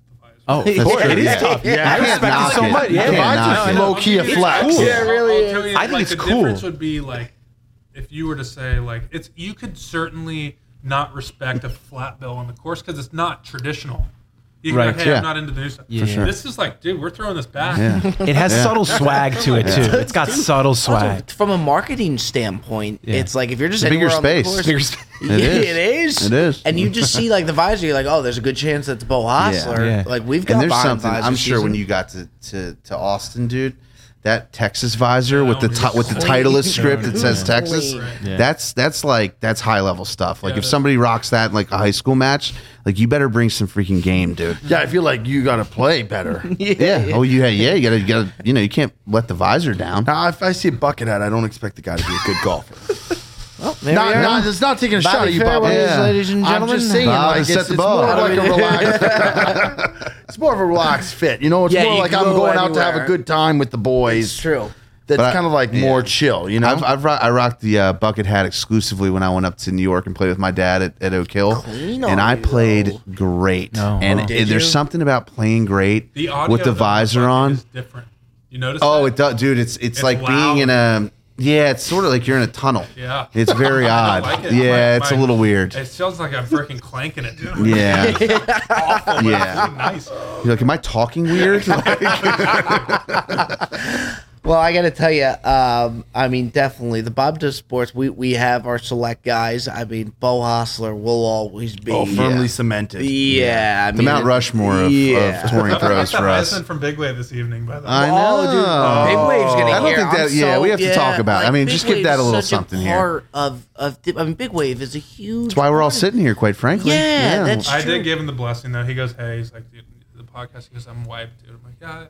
Speaker 2: oh,
Speaker 1: That's
Speaker 2: course,
Speaker 1: true.
Speaker 2: it is
Speaker 1: Yeah.
Speaker 2: tough.
Speaker 4: Yeah,
Speaker 2: I
Speaker 4: can't
Speaker 2: respect it so
Speaker 3: it.
Speaker 2: much.
Speaker 3: You
Speaker 2: Yeah,
Speaker 3: can't
Speaker 2: Mine's
Speaker 3: knock
Speaker 2: just.
Speaker 5: No,
Speaker 4: low
Speaker 5: I'll
Speaker 4: key a
Speaker 5: you-
Speaker 4: flex.
Speaker 5: I'll-
Speaker 1: Yeah, it really
Speaker 5: I'll
Speaker 1: is.
Speaker 5: tell you,
Speaker 2: I think
Speaker 5: like,
Speaker 2: it's
Speaker 5: the
Speaker 2: cool.
Speaker 5: difference would be like if you were to say like it's you could certainly not respect a flat bill on the course because it's not traditional. You can
Speaker 2: Right,
Speaker 5: go, hey,
Speaker 3: yeah.
Speaker 5: I'm not into the new stuff.
Speaker 2: Yeah. For sure.
Speaker 5: This is like, dude, we're throwing this back.
Speaker 3: Yeah.
Speaker 2: It has
Speaker 3: Yeah.
Speaker 2: subtle swag to it too. It's got subtle swag.
Speaker 1: Also, from a marketing standpoint,
Speaker 2: Yeah.
Speaker 1: it's like if you're just
Speaker 3: It's a bigger
Speaker 1: anywhere on the
Speaker 3: space.
Speaker 1: course-
Speaker 2: Bigger sp-
Speaker 1: Yeah,
Speaker 3: It is.
Speaker 1: it is.
Speaker 3: It is.
Speaker 1: And you just see like the visor, you're like, oh, there's a good chance that's Beau Hossler.
Speaker 2: Yeah.
Speaker 1: Like we've got
Speaker 3: And there's something I'm sure when you got to, to, to Austin, dude, that Texas visor with the ti- with the. Titleist script that says Texas,
Speaker 2: Yeah.
Speaker 3: that's that's like that's high level stuff. Like
Speaker 5: Yeah,
Speaker 3: if somebody rocks that in like a high school match, like you better bring some freaking game, dude.
Speaker 4: Yeah, I feel like you gotta play better.
Speaker 3: Yeah. Oh, you yeah. You gotta you gotta you know you can't let the visor down.
Speaker 4: Now, if I see a bucket hat, I don't expect the guy to be a good golfer.
Speaker 1: Well, there
Speaker 4: not,
Speaker 1: are.
Speaker 4: not, it's not taking a shot at you, Bob.
Speaker 1: fairways,
Speaker 3: Yeah.
Speaker 1: ladies and
Speaker 4: I'm
Speaker 1: gentlemen.
Speaker 4: just saying,
Speaker 3: Bob
Speaker 4: like,
Speaker 3: has
Speaker 4: it's,
Speaker 3: set the
Speaker 4: it's
Speaker 3: ball.
Speaker 4: more of like a relaxed. It's more of a relaxed fit. You know, it's
Speaker 1: Yeah,
Speaker 4: more
Speaker 1: you
Speaker 4: like I'm
Speaker 1: go
Speaker 4: going out to have a
Speaker 1: anywhere.
Speaker 4: good time with the boys.
Speaker 1: It's true.
Speaker 4: That's
Speaker 3: But I-
Speaker 4: kind of like
Speaker 3: yeah.
Speaker 4: more chill. You know,
Speaker 3: I've, I've rock, I rocked the uh, bucket hat exclusively when I went up to New York and played with my dad at, at Oak Hill,
Speaker 1: Clean
Speaker 3: and I
Speaker 1: you,
Speaker 3: played great.
Speaker 2: Oh,
Speaker 3: and it-
Speaker 1: Did
Speaker 3: there's something about playing great
Speaker 5: The audio
Speaker 3: with the
Speaker 5: of
Speaker 3: visor
Speaker 5: bucket
Speaker 3: on.
Speaker 5: is different. You notice?
Speaker 3: Oh,
Speaker 5: that?
Speaker 3: it does, dude. It's, it's
Speaker 5: It's
Speaker 3: like being in a yeah. It's sort of like you're in a tunnel.
Speaker 5: Yeah.
Speaker 3: it's very odd.
Speaker 5: like it.
Speaker 3: Yeah,
Speaker 5: My-
Speaker 3: it's a little weird.
Speaker 5: It sounds like I'm freaking clanking it, dude.
Speaker 3: Yeah,
Speaker 5: Awful,
Speaker 3: Yeah.
Speaker 5: it's really nice.
Speaker 3: you're like, am I talking weird? Like-
Speaker 1: Well, I got to tell you, um, I mean, definitely the Bob Does Sports. We we have our select guys. I mean, Beau Hossler will always be
Speaker 4: oh, firmly
Speaker 3: yeah.
Speaker 4: cemented.
Speaker 1: Yeah, I
Speaker 3: the
Speaker 1: mean,
Speaker 3: Mount Rushmore of,
Speaker 1: yeah.
Speaker 3: of touring throws for us.
Speaker 5: Heisman from Big Wave this evening, by the way.
Speaker 3: I know.
Speaker 1: Oh, dude, Big Wave's gonna
Speaker 3: I don't
Speaker 1: hear.
Speaker 3: think that-
Speaker 1: I'm
Speaker 3: yeah,
Speaker 1: so-
Speaker 3: we have to talk about it. I mean,
Speaker 1: Big
Speaker 3: just give that a little
Speaker 1: such
Speaker 3: something here.
Speaker 1: part Of of I mean, Big Wave is a huge.
Speaker 3: That's why we're all sitting here, quite frankly.
Speaker 1: Yeah, that's
Speaker 5: I
Speaker 1: true.
Speaker 5: did give him the blessing though. He goes, "Hey, he's like dude, the podcast." He goes, "I'm wiped, dude." I'm like, "Yeah."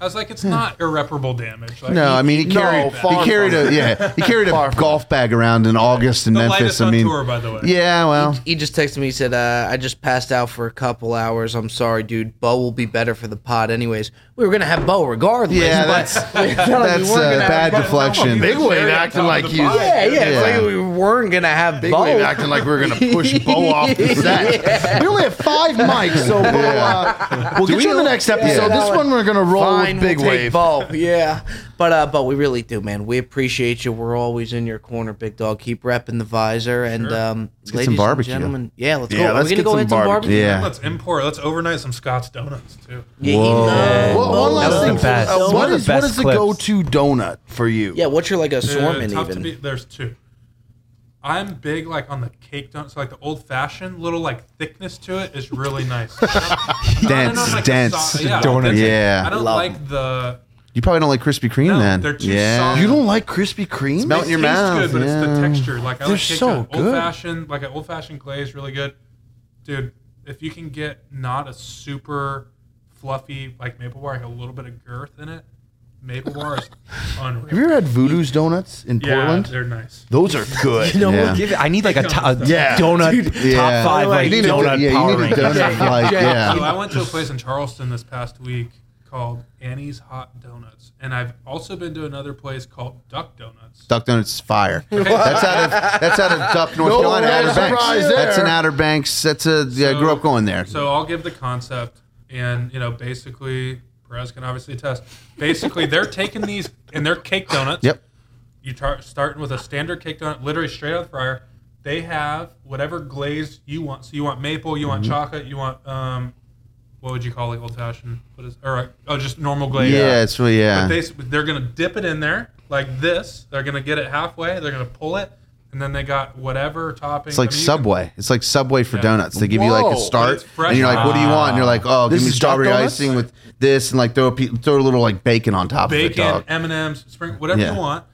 Speaker 5: I was like, "It's not irreparable damage." Like,
Speaker 3: No,
Speaker 5: he-
Speaker 3: I mean he
Speaker 5: he
Speaker 3: carried
Speaker 5: knows
Speaker 3: he
Speaker 5: that.
Speaker 3: carried a yeah he carried a golf bag around in August in
Speaker 5: the
Speaker 3: Memphis.
Speaker 5: lightest
Speaker 3: I
Speaker 5: on
Speaker 3: mean,
Speaker 5: tour, by the way.
Speaker 3: yeah, well,
Speaker 1: He just texted me. He said, uh, "I just passed out for a couple hours. I'm sorry, dude. Beau will be better for the pod, anyways. We were gonna have Beau regardless.
Speaker 3: yeah,
Speaker 1: but
Speaker 3: that's
Speaker 1: we
Speaker 3: that's uh, bad deflection.
Speaker 4: Big Wave acting like
Speaker 5: of the
Speaker 4: he's.
Speaker 1: Yeah, yeah. It's
Speaker 3: Yeah.
Speaker 1: like we weren't gonna have
Speaker 4: Big
Speaker 1: Beau.
Speaker 4: Wave acting like we were gonna push Beau off the set. We only have five mics, so Beau, uh, we'll get you in the next episode.
Speaker 1: Yeah.
Speaker 4: This one we're gonna roll
Speaker 1: Fine,
Speaker 4: with Big
Speaker 1: we'll take
Speaker 4: Wave.
Speaker 1: Beau. Yeah, but uh, but we really do, man. We appreciate you. We're always in your corner, big dog. Keep repping the visor, and um,
Speaker 3: get
Speaker 1: ladies
Speaker 3: some barbecue.
Speaker 1: and gentlemen, yeah, let's
Speaker 4: Yeah,
Speaker 1: go. Are
Speaker 4: let's
Speaker 1: we gonna
Speaker 4: get
Speaker 1: go
Speaker 4: some
Speaker 1: hit some
Speaker 4: barbecue.
Speaker 1: barbecue?
Speaker 3: Yeah.
Speaker 5: Let's import. Let's overnight some Scott's donuts too.
Speaker 1: Yeah, you
Speaker 3: Whoa.
Speaker 1: know,
Speaker 4: Well, one last
Speaker 2: was
Speaker 4: thing.
Speaker 2: the best.
Speaker 4: uh,
Speaker 2: One
Speaker 4: what
Speaker 2: of the
Speaker 4: is what
Speaker 2: best
Speaker 4: is the
Speaker 2: clips.
Speaker 4: go-to donut for you?
Speaker 1: Yeah, what's your like
Speaker 5: Uh,
Speaker 1: assortment
Speaker 5: tough
Speaker 1: even?
Speaker 5: to be. There's two. I'm big like on the cake donut. So like the old fashioned little like thickness to it is really nice.
Speaker 3: Dense,
Speaker 5: a
Speaker 3: dense
Speaker 5: so- yeah,
Speaker 2: donut.
Speaker 5: that's it.
Speaker 3: Yeah.
Speaker 5: I don't
Speaker 1: Love
Speaker 5: like the.
Speaker 3: You probably don't like Krispy Kreme
Speaker 5: No,
Speaker 3: then.
Speaker 5: they're too
Speaker 3: yeah,
Speaker 5: soft.
Speaker 4: You don't like Krispy Kreme?
Speaker 3: Melt in
Speaker 5: It
Speaker 3: your
Speaker 5: tastes
Speaker 3: mouth.
Speaker 5: good, but it's
Speaker 3: yeah.
Speaker 5: the texture. Like I
Speaker 4: They're
Speaker 5: like cake
Speaker 4: so
Speaker 5: donut.
Speaker 4: good.
Speaker 5: Old fashioned, like an old fashioned glaze, really good. Dude, if you can get not a super fluffy like maple bar, like a little bit of girth in it, maple bar is unreal.
Speaker 4: Have you ever had Voodoo's donuts in
Speaker 5: yeah,
Speaker 4: Portland?
Speaker 5: they're nice.
Speaker 4: Those are good.
Speaker 2: You know,
Speaker 3: Yeah.
Speaker 2: give it, I need like a, to- a
Speaker 4: Yeah.
Speaker 2: donut
Speaker 3: Yeah.
Speaker 2: top five like
Speaker 3: You need a-
Speaker 2: donut
Speaker 3: yeah, you
Speaker 2: power
Speaker 3: need a
Speaker 2: ranking.
Speaker 3: donut like yeah.
Speaker 5: So I went to a place in Charleston this past week called Annie's Hot Donuts, and I've also been to another place called Duck Donuts.
Speaker 3: Duck Donuts is fire. That's out of that's out of Duck, North
Speaker 4: No
Speaker 3: Carolina,
Speaker 4: real
Speaker 3: Outer Banks.
Speaker 4: surprise
Speaker 3: That's
Speaker 4: there.
Speaker 3: an Outer Banks. That's a yeah. I grew up going there.
Speaker 5: So I'll give the concept, and you know, basically, Perez can obviously attest. Basically, they're taking these and they're cake donuts.
Speaker 3: Yep.
Speaker 5: You tar- starting with a standard cake donut, literally straight out of the fryer. They have whatever glaze you want. So you want maple, you
Speaker 3: Mm-hmm.
Speaker 5: want chocolate, you want um, what would you call it, old fashioned? What is or uh, oh, just normal glaze.
Speaker 3: Yeah, it's really yeah.
Speaker 5: But they they're gonna dip it in there like this. They're gonna get it halfway. They're gonna pull it, and then they got whatever topping.
Speaker 3: It's like
Speaker 5: I mean, you can-
Speaker 3: Subway. It's like Subway for
Speaker 5: Yeah.
Speaker 3: donuts. They give you like a start, and you're like, "What do you want?" And you're like, "Oh,
Speaker 4: This
Speaker 3: give me strawberry icing with this, and like throw a pe- throw a little like bacon on top of it,
Speaker 5: bacon. M and M's, spring, whatever
Speaker 3: Yeah.
Speaker 5: you want.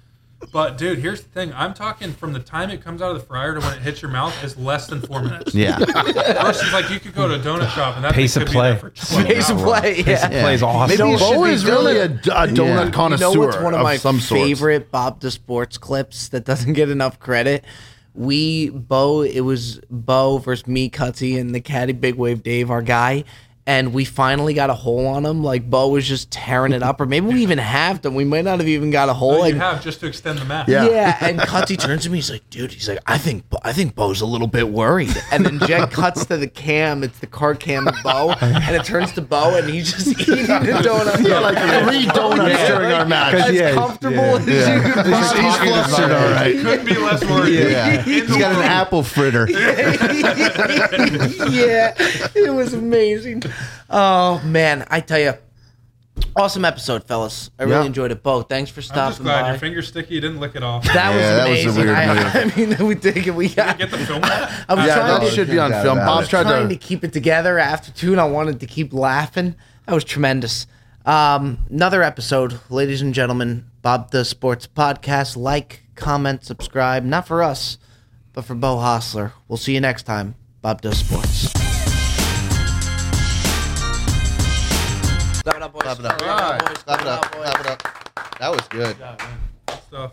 Speaker 5: But dude, here's the thing. I'm talking from the time it comes out of the fryer to when it hits your mouth is less than four minutes.
Speaker 3: Yeah,
Speaker 5: Versus like you could go to a donut shop and that
Speaker 2: Pace
Speaker 5: thing
Speaker 2: of
Speaker 5: could
Speaker 2: play.
Speaker 5: Be there for 12
Speaker 1: Pace of
Speaker 5: hours.
Speaker 1: play, yeah.
Speaker 3: Yeah.
Speaker 2: Plays awesome.
Speaker 3: Maybe you should
Speaker 4: Beau
Speaker 3: be
Speaker 4: is really a, a donut
Speaker 3: Yeah.
Speaker 1: You
Speaker 4: connoisseur
Speaker 1: know what's one of, my
Speaker 4: some sort.
Speaker 1: favorite Bob Does Sports clips that doesn't get enough credit? We Beau, it was Beau versus me, Cutsy, and the caddy Big Wave Dave, our guy. And we finally got a hole on him. Like Beau was just tearing it up, or maybe we even halved him. We might not have even got a hole.
Speaker 5: Well, you
Speaker 1: and-
Speaker 5: have just to extend the match.
Speaker 4: Yeah.
Speaker 1: yeah, and Cutsy turns to me. He's like, "Dude," he's like, "I think I think Beau's a little bit worried." And then Jet cuts to the cam. It's the card cam of Beau, and it turns to Beau, and he's just eating the donut.
Speaker 4: Yeah, like three donuts
Speaker 1: Yeah.
Speaker 4: during our match.
Speaker 1: as
Speaker 2: yeah,
Speaker 1: comfortable
Speaker 2: yeah.
Speaker 1: as you could
Speaker 3: he's, he's flustered, all right.
Speaker 5: Couldn't be less worried.
Speaker 3: Yeah, he's got an apple fritter.
Speaker 1: yeah, it was amazing. Oh man, I tell you, awesome episode, fellas. I really
Speaker 3: Yeah.
Speaker 1: enjoyed it. Beau, thanks for
Speaker 5: I'm just
Speaker 1: stopping
Speaker 5: glad
Speaker 1: by.
Speaker 5: your finger's sticky. You didn't lick it off.
Speaker 1: that was
Speaker 3: Yeah, that was a
Speaker 1: amazing.
Speaker 3: weird
Speaker 1: I. I mean, we did it. We got.
Speaker 5: Get the film.
Speaker 1: I was
Speaker 4: Yeah,
Speaker 1: trying
Speaker 4: that
Speaker 1: to
Speaker 4: should be on film.
Speaker 3: about
Speaker 4: Bob's
Speaker 3: it.
Speaker 4: tried
Speaker 1: trying
Speaker 4: to.
Speaker 1: to keep it together after two, and I wanted to keep laughing. That was tremendous. Um, another episode, ladies and gentlemen. Bob Does Sports Podcast. Like, comment, subscribe. Not for us, but for Beau Hossler. We'll see you next time. Bob does sports. Clap it up, boys.
Speaker 3: Clap it up.
Speaker 1: Clap it up, boys.
Speaker 3: Clap it up. Clap it. That was good.
Speaker 5: Stuff.